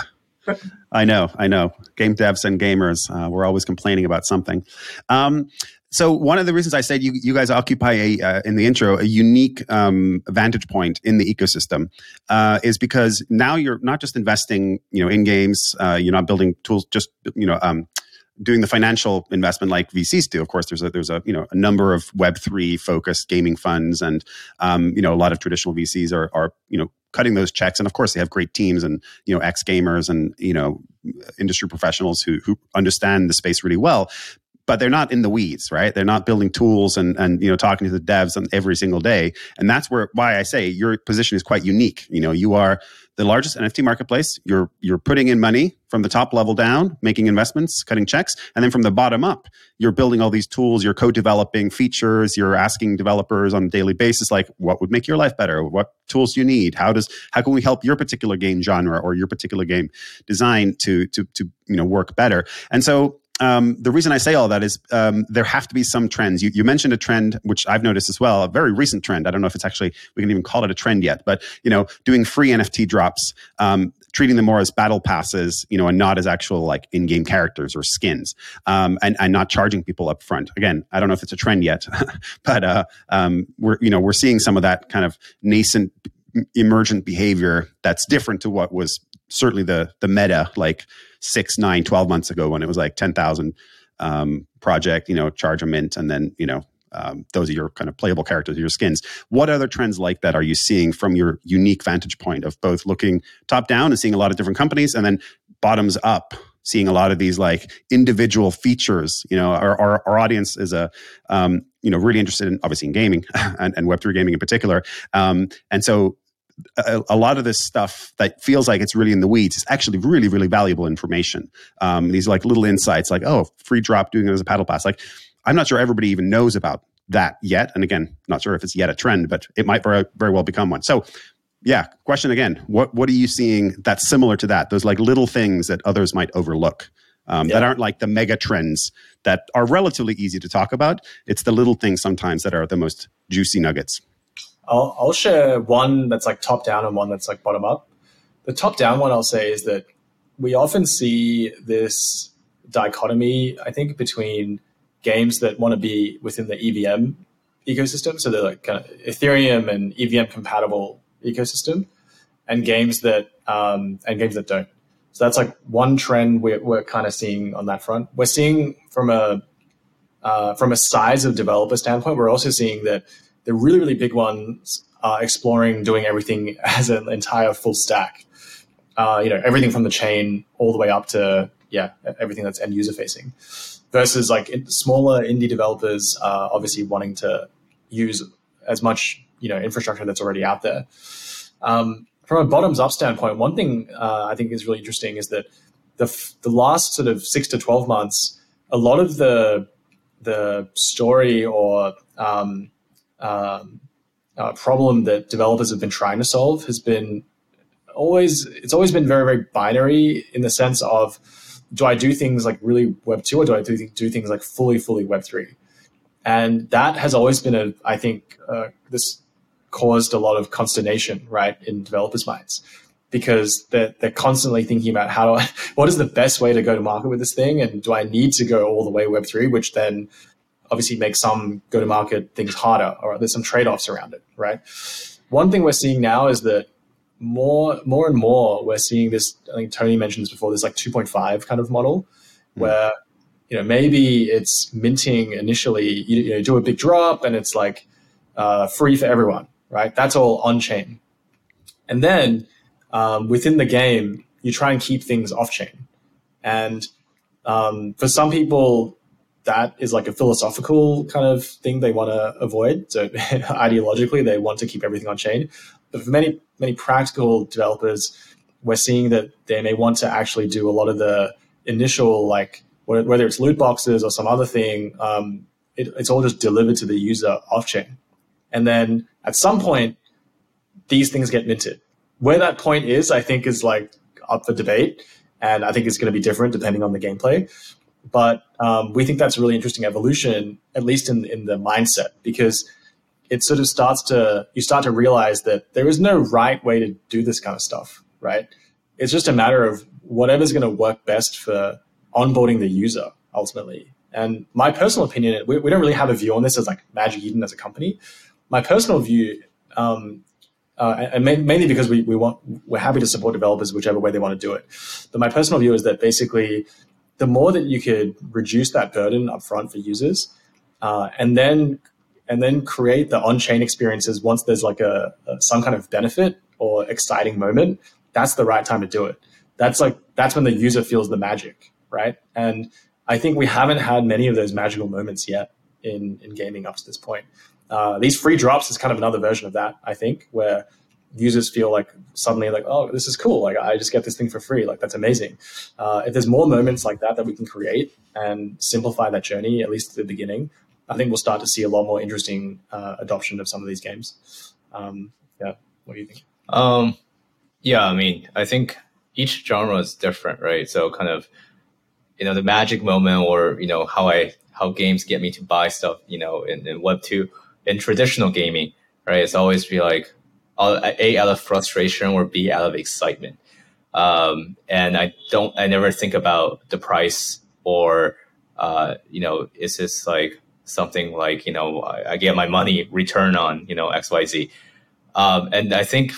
Speaker 1: I know, I know. Game devs and gamers, uh, we're always complaining about something. Um, so one of the reasons I said you, you guys occupy a uh, in the intro a unique um, vantage point in the ecosystem uh, is because now you're not just investing you know in games uh, you're not building tools just you know um, doing the financial investment like VCs do. Of course, there's a there's a you know a number of Web three focused gaming funds, and um, you know a lot of traditional VCs are are you know cutting those checks. And of course, they have great teams and you know ex gamers and you know industry professionals who who understand the space really well but they're not in the weeds, right? They're not building tools and and you know talking to the devs on every single day. And that's where why I say your position is quite unique. You know, you are the largest NFT marketplace. You're you're putting in money from the top level down, making investments, cutting checks, and then from the bottom up, you're building all these tools. You're co-developing features. You're asking developers on a daily basis, like, what would make your life better? What tools do you need? How does how can we help your particular game genre or your particular game design to to to you know work better? And so um, the reason I say all that is um, there have to be some trends. You, you, mentioned a trend, which I've noticed as well, a very recent trend. I don't know if it's actually we can even call it a trend yet, but you know, doing free NFT drops, um, treating them more as battle passes, you know, and not as actual like in-game characters or skins, um, and and not charging people up front. Again, I don't know if it's a trend yet, but uh, um, we're you know we're seeing some of that kind of nascent emergent behavior that's different to what was certainly the the meta like six, nine, 12 months ago when it was like 10,000 um, project, you know, charge a mint and then, you know, um, those are your kind of playable characters, your skins. What other trends like that are you seeing from your unique vantage point of both looking top down and seeing a lot of different companies and then bottoms up? Seeing a lot of these like individual features, you know, our, our, our audience is a, um, you know, really interested in obviously in gaming and, and Web3 gaming in particular. Um, and so a, a, lot of this stuff that feels like it's really in the weeds is actually really, really valuable information. Um, these like little insights, like oh, free drop doing it as a battle pass. Like I'm not sure everybody even knows about that yet. And again, not sure if it's yet a trend, but it might very, very well become one. So yeah, question again. What what are you seeing that's similar to that? Those like little things that others might overlook. Um, yeah. That aren't like the mega trends that are relatively easy to talk about. It's the little things sometimes that are the most juicy nuggets.
Speaker 2: I'll, I'll share one that's like top down and one that's like bottom up. The top down one I'll say is that we often see this dichotomy, I think, between games that want to be within the EVM ecosystem, so they're like kind of Ethereum and EVM compatible ecosystem, and games that um, and games that don't. So that's like one trend we're, we're kind of seeing on that front. We're seeing from a uh, from a size of developer standpoint, we're also seeing that the really really big ones are exploring doing everything as an entire full stack. Uh, you know, everything from the chain all the way up to yeah, everything that's end user facing. Versus like smaller indie developers, uh, obviously wanting to use as much you know infrastructure that's already out there. Um, from a bottoms up standpoint, one thing uh, I think is really interesting is that the f- the last sort of six to twelve months, a lot of the the story or um, um, uh, problem that developers have been trying to solve has been always it's always been very very binary in the sense of do I do things like really Web two or do I do, do things like fully fully Web three, and that has always been a I think uh, this caused a lot of consternation, right, in developers' minds because they're, they're constantly thinking about how do I, what is the best way to go to market with this thing? And do I need to go all the way Web3, which then obviously makes some go to market things harder or there's some trade offs around it, right? One thing we're seeing now is that more, more and more we're seeing this, I think Tony mentioned this before, this like 2.5 kind of model mm. where, you know, maybe it's minting initially, you, you know, do a big drop and it's like uh, free for everyone right? That's all on chain. And then um, within the game, you try and keep things off chain. And um, for some people, that is like a philosophical kind of thing they want to avoid. So ideologically, they want to keep everything on chain. But for many, many practical developers, we're seeing that they may want to actually do a lot of the initial, like whether it's loot boxes or some other thing, um, it, it's all just delivered to the user off chain. And then at some point, these things get minted. Where that point is, I think, is like up for debate. And I think it's going to be different depending on the gameplay. But um, we think that's a really interesting evolution, at least in, in the mindset, because it sort of starts to, you start to realize that there is no right way to do this kind of stuff, right? It's just a matter of whatever's going to work best for onboarding the user ultimately. And my personal opinion, we, we don't really have a view on this as like Magic Eden as a company, my personal view, um, uh, and mainly because we, we want we're happy to support developers whichever way they want to do it. But my personal view is that basically, the more that you could reduce that burden upfront for users, uh, and then and then create the on-chain experiences once there's like a, a, some kind of benefit or exciting moment, that's the right time to do it. That's like that's when the user feels the magic, right? And I think we haven't had many of those magical moments yet in in gaming up to this point. Uh, these free drops is kind of another version of that, I think, where users feel like suddenly like, oh, this is cool. Like I just get this thing for free. Like that's amazing. Uh, if there's more moments like that that we can create and simplify that journey, at least at the beginning, I think we'll start to see a lot more interesting uh, adoption of some of these games. Um, yeah, what do you think?
Speaker 3: Um, yeah, I mean, I think each genre is different, right? So kind of, you know, the magic moment or, you know, how I, how games get me to buy stuff, you know, in, in Web 2 in traditional gaming, right? It's always be like a out of frustration or b out of excitement. Um, and I don't, I never think about the price or, uh, you know, is this like something like, you know, I, I get my money return on, you know, X, Y, Z. Um, and I think,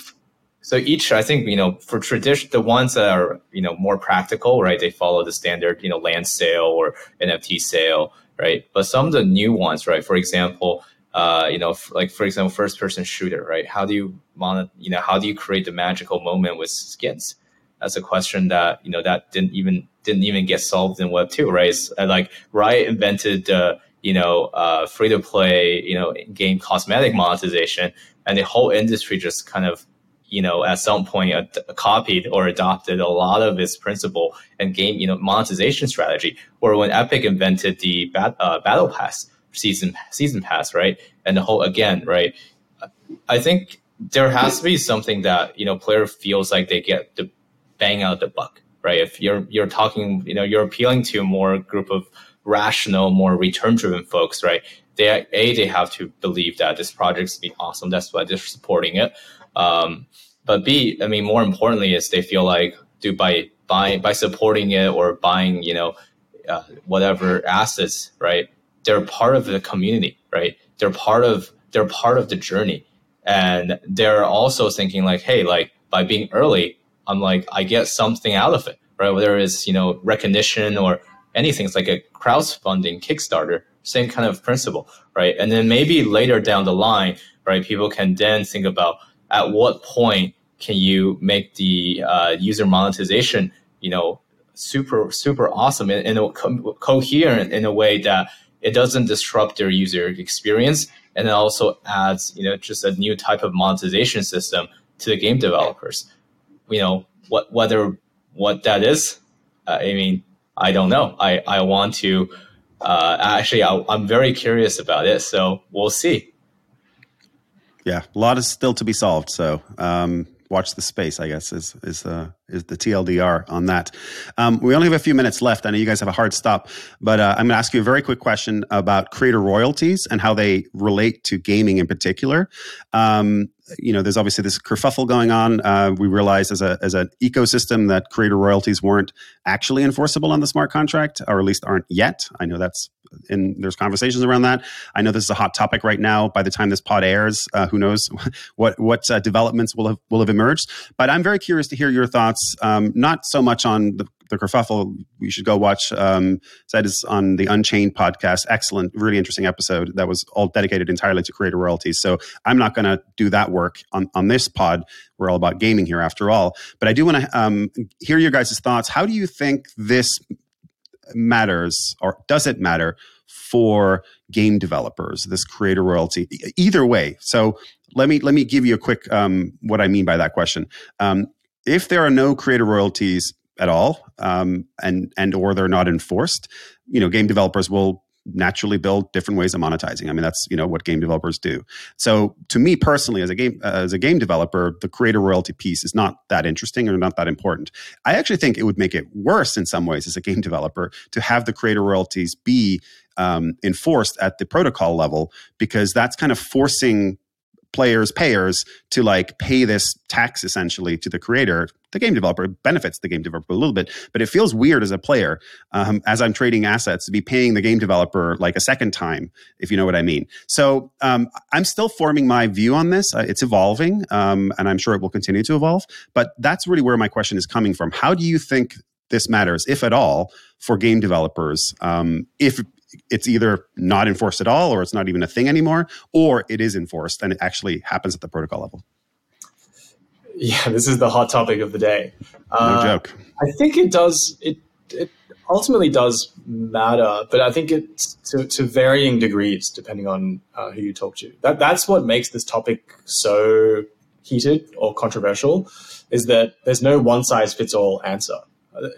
Speaker 3: so each, I think, you know, for tradition, the ones that are, you know, more practical, right? They follow the standard, you know, land sale or NFT sale, right? But some of the new ones, right? For example, uh, you know, f- like for example, first person shooter, right? How do you mon- you know, how do you create the magical moment with skins? That's a question that, you know, that didn't even, didn't even get solved in web two, right? It's, uh, like Riot invented, uh, you know, uh, free to play, you know, game cosmetic monetization and the whole industry just kind of, you know, at some point ad- copied or adopted a lot of its principle and game, you know, monetization strategy. Or when Epic invented the bat- uh, battle pass, season season pass, right? And the whole again, right? I think there has to be something that you know player feels like they get the bang out the buck, right? If you're you're talking, you know, you're appealing to more group of rational, more return driven folks, right? They a they have to believe that this project's be awesome. That's why they're supporting it. Um, but B, I mean, more importantly, is they feel like, do by buying by supporting it or buying, you know, uh, whatever assets, right? They're part of the community, right? They're part of they're part of the journey, and they're also thinking like, hey, like by being early, I'm like I get something out of it, right? Whether it's you know recognition or anything, it's like a crowdfunding Kickstarter, same kind of principle, right? And then maybe later down the line, right, people can then think about at what point can you make the uh, user monetization, you know, super super awesome and, and co- coherent in a way that it doesn't disrupt their user experience and it also adds you know just a new type of monetization system to the game developers you know what whether what that is uh, i mean i don't know i i want to uh, actually I, i'm very curious about it so we'll see
Speaker 1: yeah, a lot is still to be solved. So um, watch the space. I guess is is uh, is the TLDR on that. Um, we only have a few minutes left. I know you guys have a hard stop, but uh, I'm going to ask you a very quick question about creator royalties and how they relate to gaming in particular. Um, you know, there's obviously this kerfuffle going on. Uh, we realized as a as an ecosystem that creator royalties weren't actually enforceable on the smart contract, or at least aren't yet. I know that's and there's conversations around that. I know this is a hot topic right now. By the time this pod airs, uh, who knows what what uh, developments will have will have emerged. But I'm very curious to hear your thoughts. Um, not so much on the, the kerfuffle. You should go watch. Um, that is on the Unchained podcast. Excellent, really interesting episode that was all dedicated entirely to creator royalties. So I'm not going to do that work on on this pod. We're all about gaming here, after all. But I do want to um, hear your guys' thoughts. How do you think this matters or does it matter for game developers this creator royalty either way so let me let me give you a quick um, what i mean by that question um, if there are no creator royalties at all um, and and or they're not enforced you know game developers will naturally build different ways of monetizing. I mean, that's you know what game developers do. So to me personally, as a game uh, as a game developer, the creator royalty piece is not that interesting or not that important. I actually think it would make it worse in some ways as a game developer to have the creator royalties be um, enforced at the protocol level because that's kind of forcing players payers to like pay this tax essentially to the creator the game developer benefits the game developer a little bit, but it feels weird as a player, um, as I'm trading assets, to be paying the game developer like a second time, if you know what I mean. So um, I'm still forming my view on this. Uh, it's evolving, um, and I'm sure it will continue to evolve. But that's really where my question is coming from. How do you think this matters, if at all, for game developers? Um, if it's either not enforced at all, or it's not even a thing anymore, or it is enforced and it actually happens at the protocol level.
Speaker 2: Yeah, this is the hot topic of the day.
Speaker 1: No uh, joke.
Speaker 2: I think it does. It it ultimately does matter, but I think it's to, to varying degrees depending on uh, who you talk to. That that's what makes this topic so heated or controversial. Is that there's no one size fits all answer,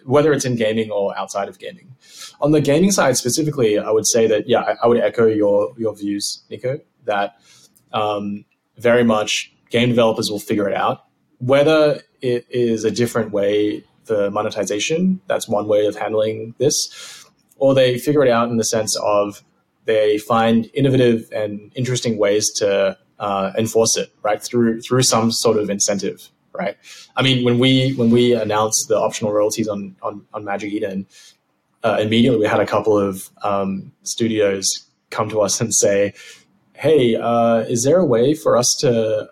Speaker 2: whether it's in gaming or outside of gaming. On the gaming side specifically, I would say that yeah, I, I would echo your your views, Niko. That um, very much game developers will figure it out whether it is a different way for monetization, that's one way of handling this, or they figure it out in the sense of they find innovative and interesting ways to uh, enforce it, right through through some sort of incentive, right? I mean, when we when we announced the optional royalties on on, on Magic Eden, uh, immediately we had a couple of um, studios come to us and say, "Hey, uh, is there a way for us to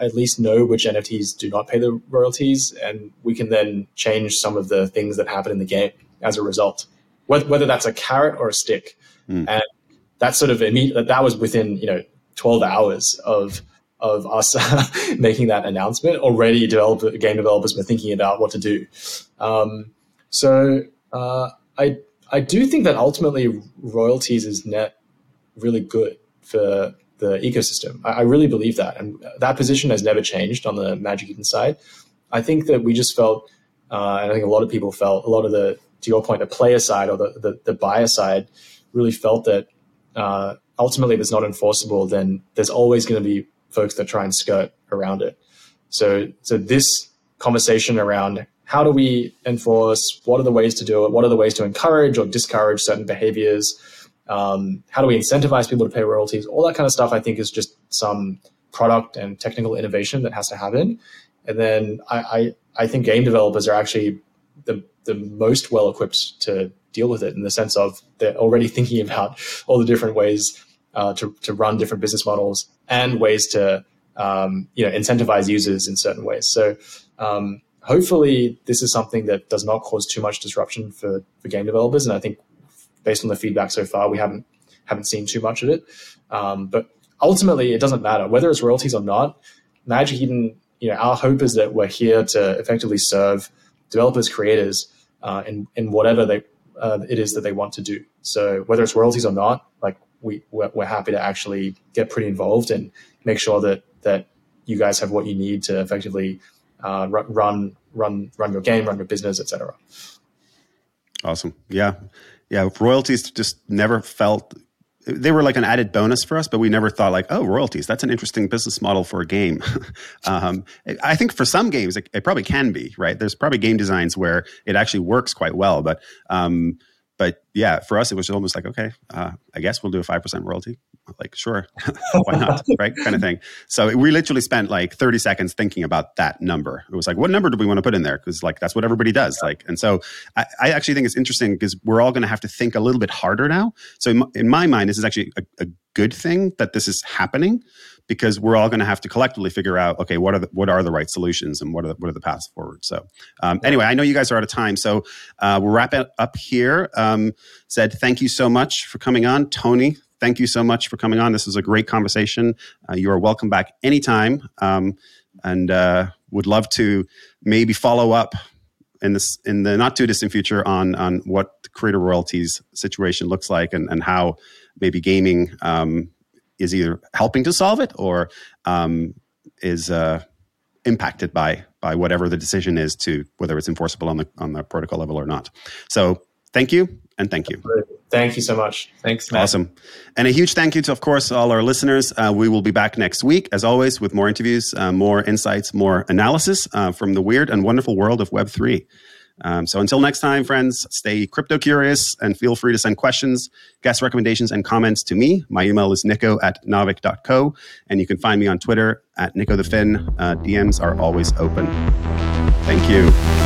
Speaker 2: at least know which NFTs do not pay the royalties, and we can then change some of the things that happen in the game as a result, whether, whether that's a carrot or a stick. Mm. And that sort of that that was within you know 12 hours of of us making that announcement. Already, developer game developers were thinking about what to do. Um, so uh, I I do think that ultimately royalties is net really good for the ecosystem. I, I, really believe that, and that position has never changed on the Magic Eden side. I think that we just felt, uh, and I think a lot of people felt, a lot of the, to your point, the player side or the the, the buyer side, really felt that uh, ultimately, if it's not enforceable, then there's always going to be folks that try and skirt around it. So, so this conversation around how do we enforce, what are the ways to do it, what are the ways to encourage or discourage certain behaviors, um, how do we incentivize people to pay royalties, all that kind of stuff, I think is just some product and technical innovation that has to happen. And then I, I, I think game developers are actually the, the most well equipped to deal with it in the sense of they're already thinking about all the different ways uh, to, to run different business models and ways to um, you know incentivize users in certain ways. So um, hopefully this is something that does not cause too much disruption for, for game developers. And I think based on the feedback so far, we haven't haven't seen too much of it. Um, but ultimately, it doesn't matter whether it's royalties or not. Magic Eden, you know, our hope is that we're here to effectively serve developers, creators, uh, in in whatever they uh, it is that they want to do. So whether it's royalties or not, like we we're, we're happy to actually get pretty involved and make sure that that you guys have what you need to effectively uh, run run run your game, run your business, etc.
Speaker 1: Awesome. Yeah, yeah. Royalties just never felt they were like an added bonus for us, but we never thought like, oh, royalties. That's an interesting business model for a game. um, I think for some games it, it, probably can be right. There's probably game designs where it actually works quite well, but um, but yeah, for us, it was almost like, okay, uh, I guess we'll do a 5% royalty. Like, sure, why not? right? Kind of thing. So we literally spent like 30 seconds thinking about that number. It was like, what number do we want to put in there? Because like, that's what everybody does. Like, and so I, I actually think it's interesting because we're all going to have to think a little bit harder now. So in, in my mind, this is actually a, a good thing that this is happening because we're all going to have to collectively figure out okay what are the, what are the right solutions and what are the, what are the paths forward so um, anyway i know you guys are out of time so uh, we'll wrap it up here. Um, said thank you so much for coming on. Tony thank you so much for coming on. This was a great conversation. Uh, you are welcome back anytime um, and uh, would love to maybe follow up in this in the not too distant future on on what the creator royalties situation looks like and, and how maybe gaming um, is either helping to solve it or um, is uh, impacted by by whatever the decision is to whether it's enforceable on the on the protocol level or not. So thank you and thank you.
Speaker 2: Thank you so much.
Speaker 3: Thanks, Matt.
Speaker 1: Awesome. And a huge thank you to, of course, all our listeners. Uh, we will be back next week, as always, with more interviews, uh, more insights, more analysis uh, from the weird and wonderful world of Web3. Um, so until next time, friends, stay crypto curious and feel free to send questions, guest recommendations, and comments to me. My email is niko at naavik.co, and you can find me on Twitter at niko the Fin. Uh, DMs are always open. Thank you.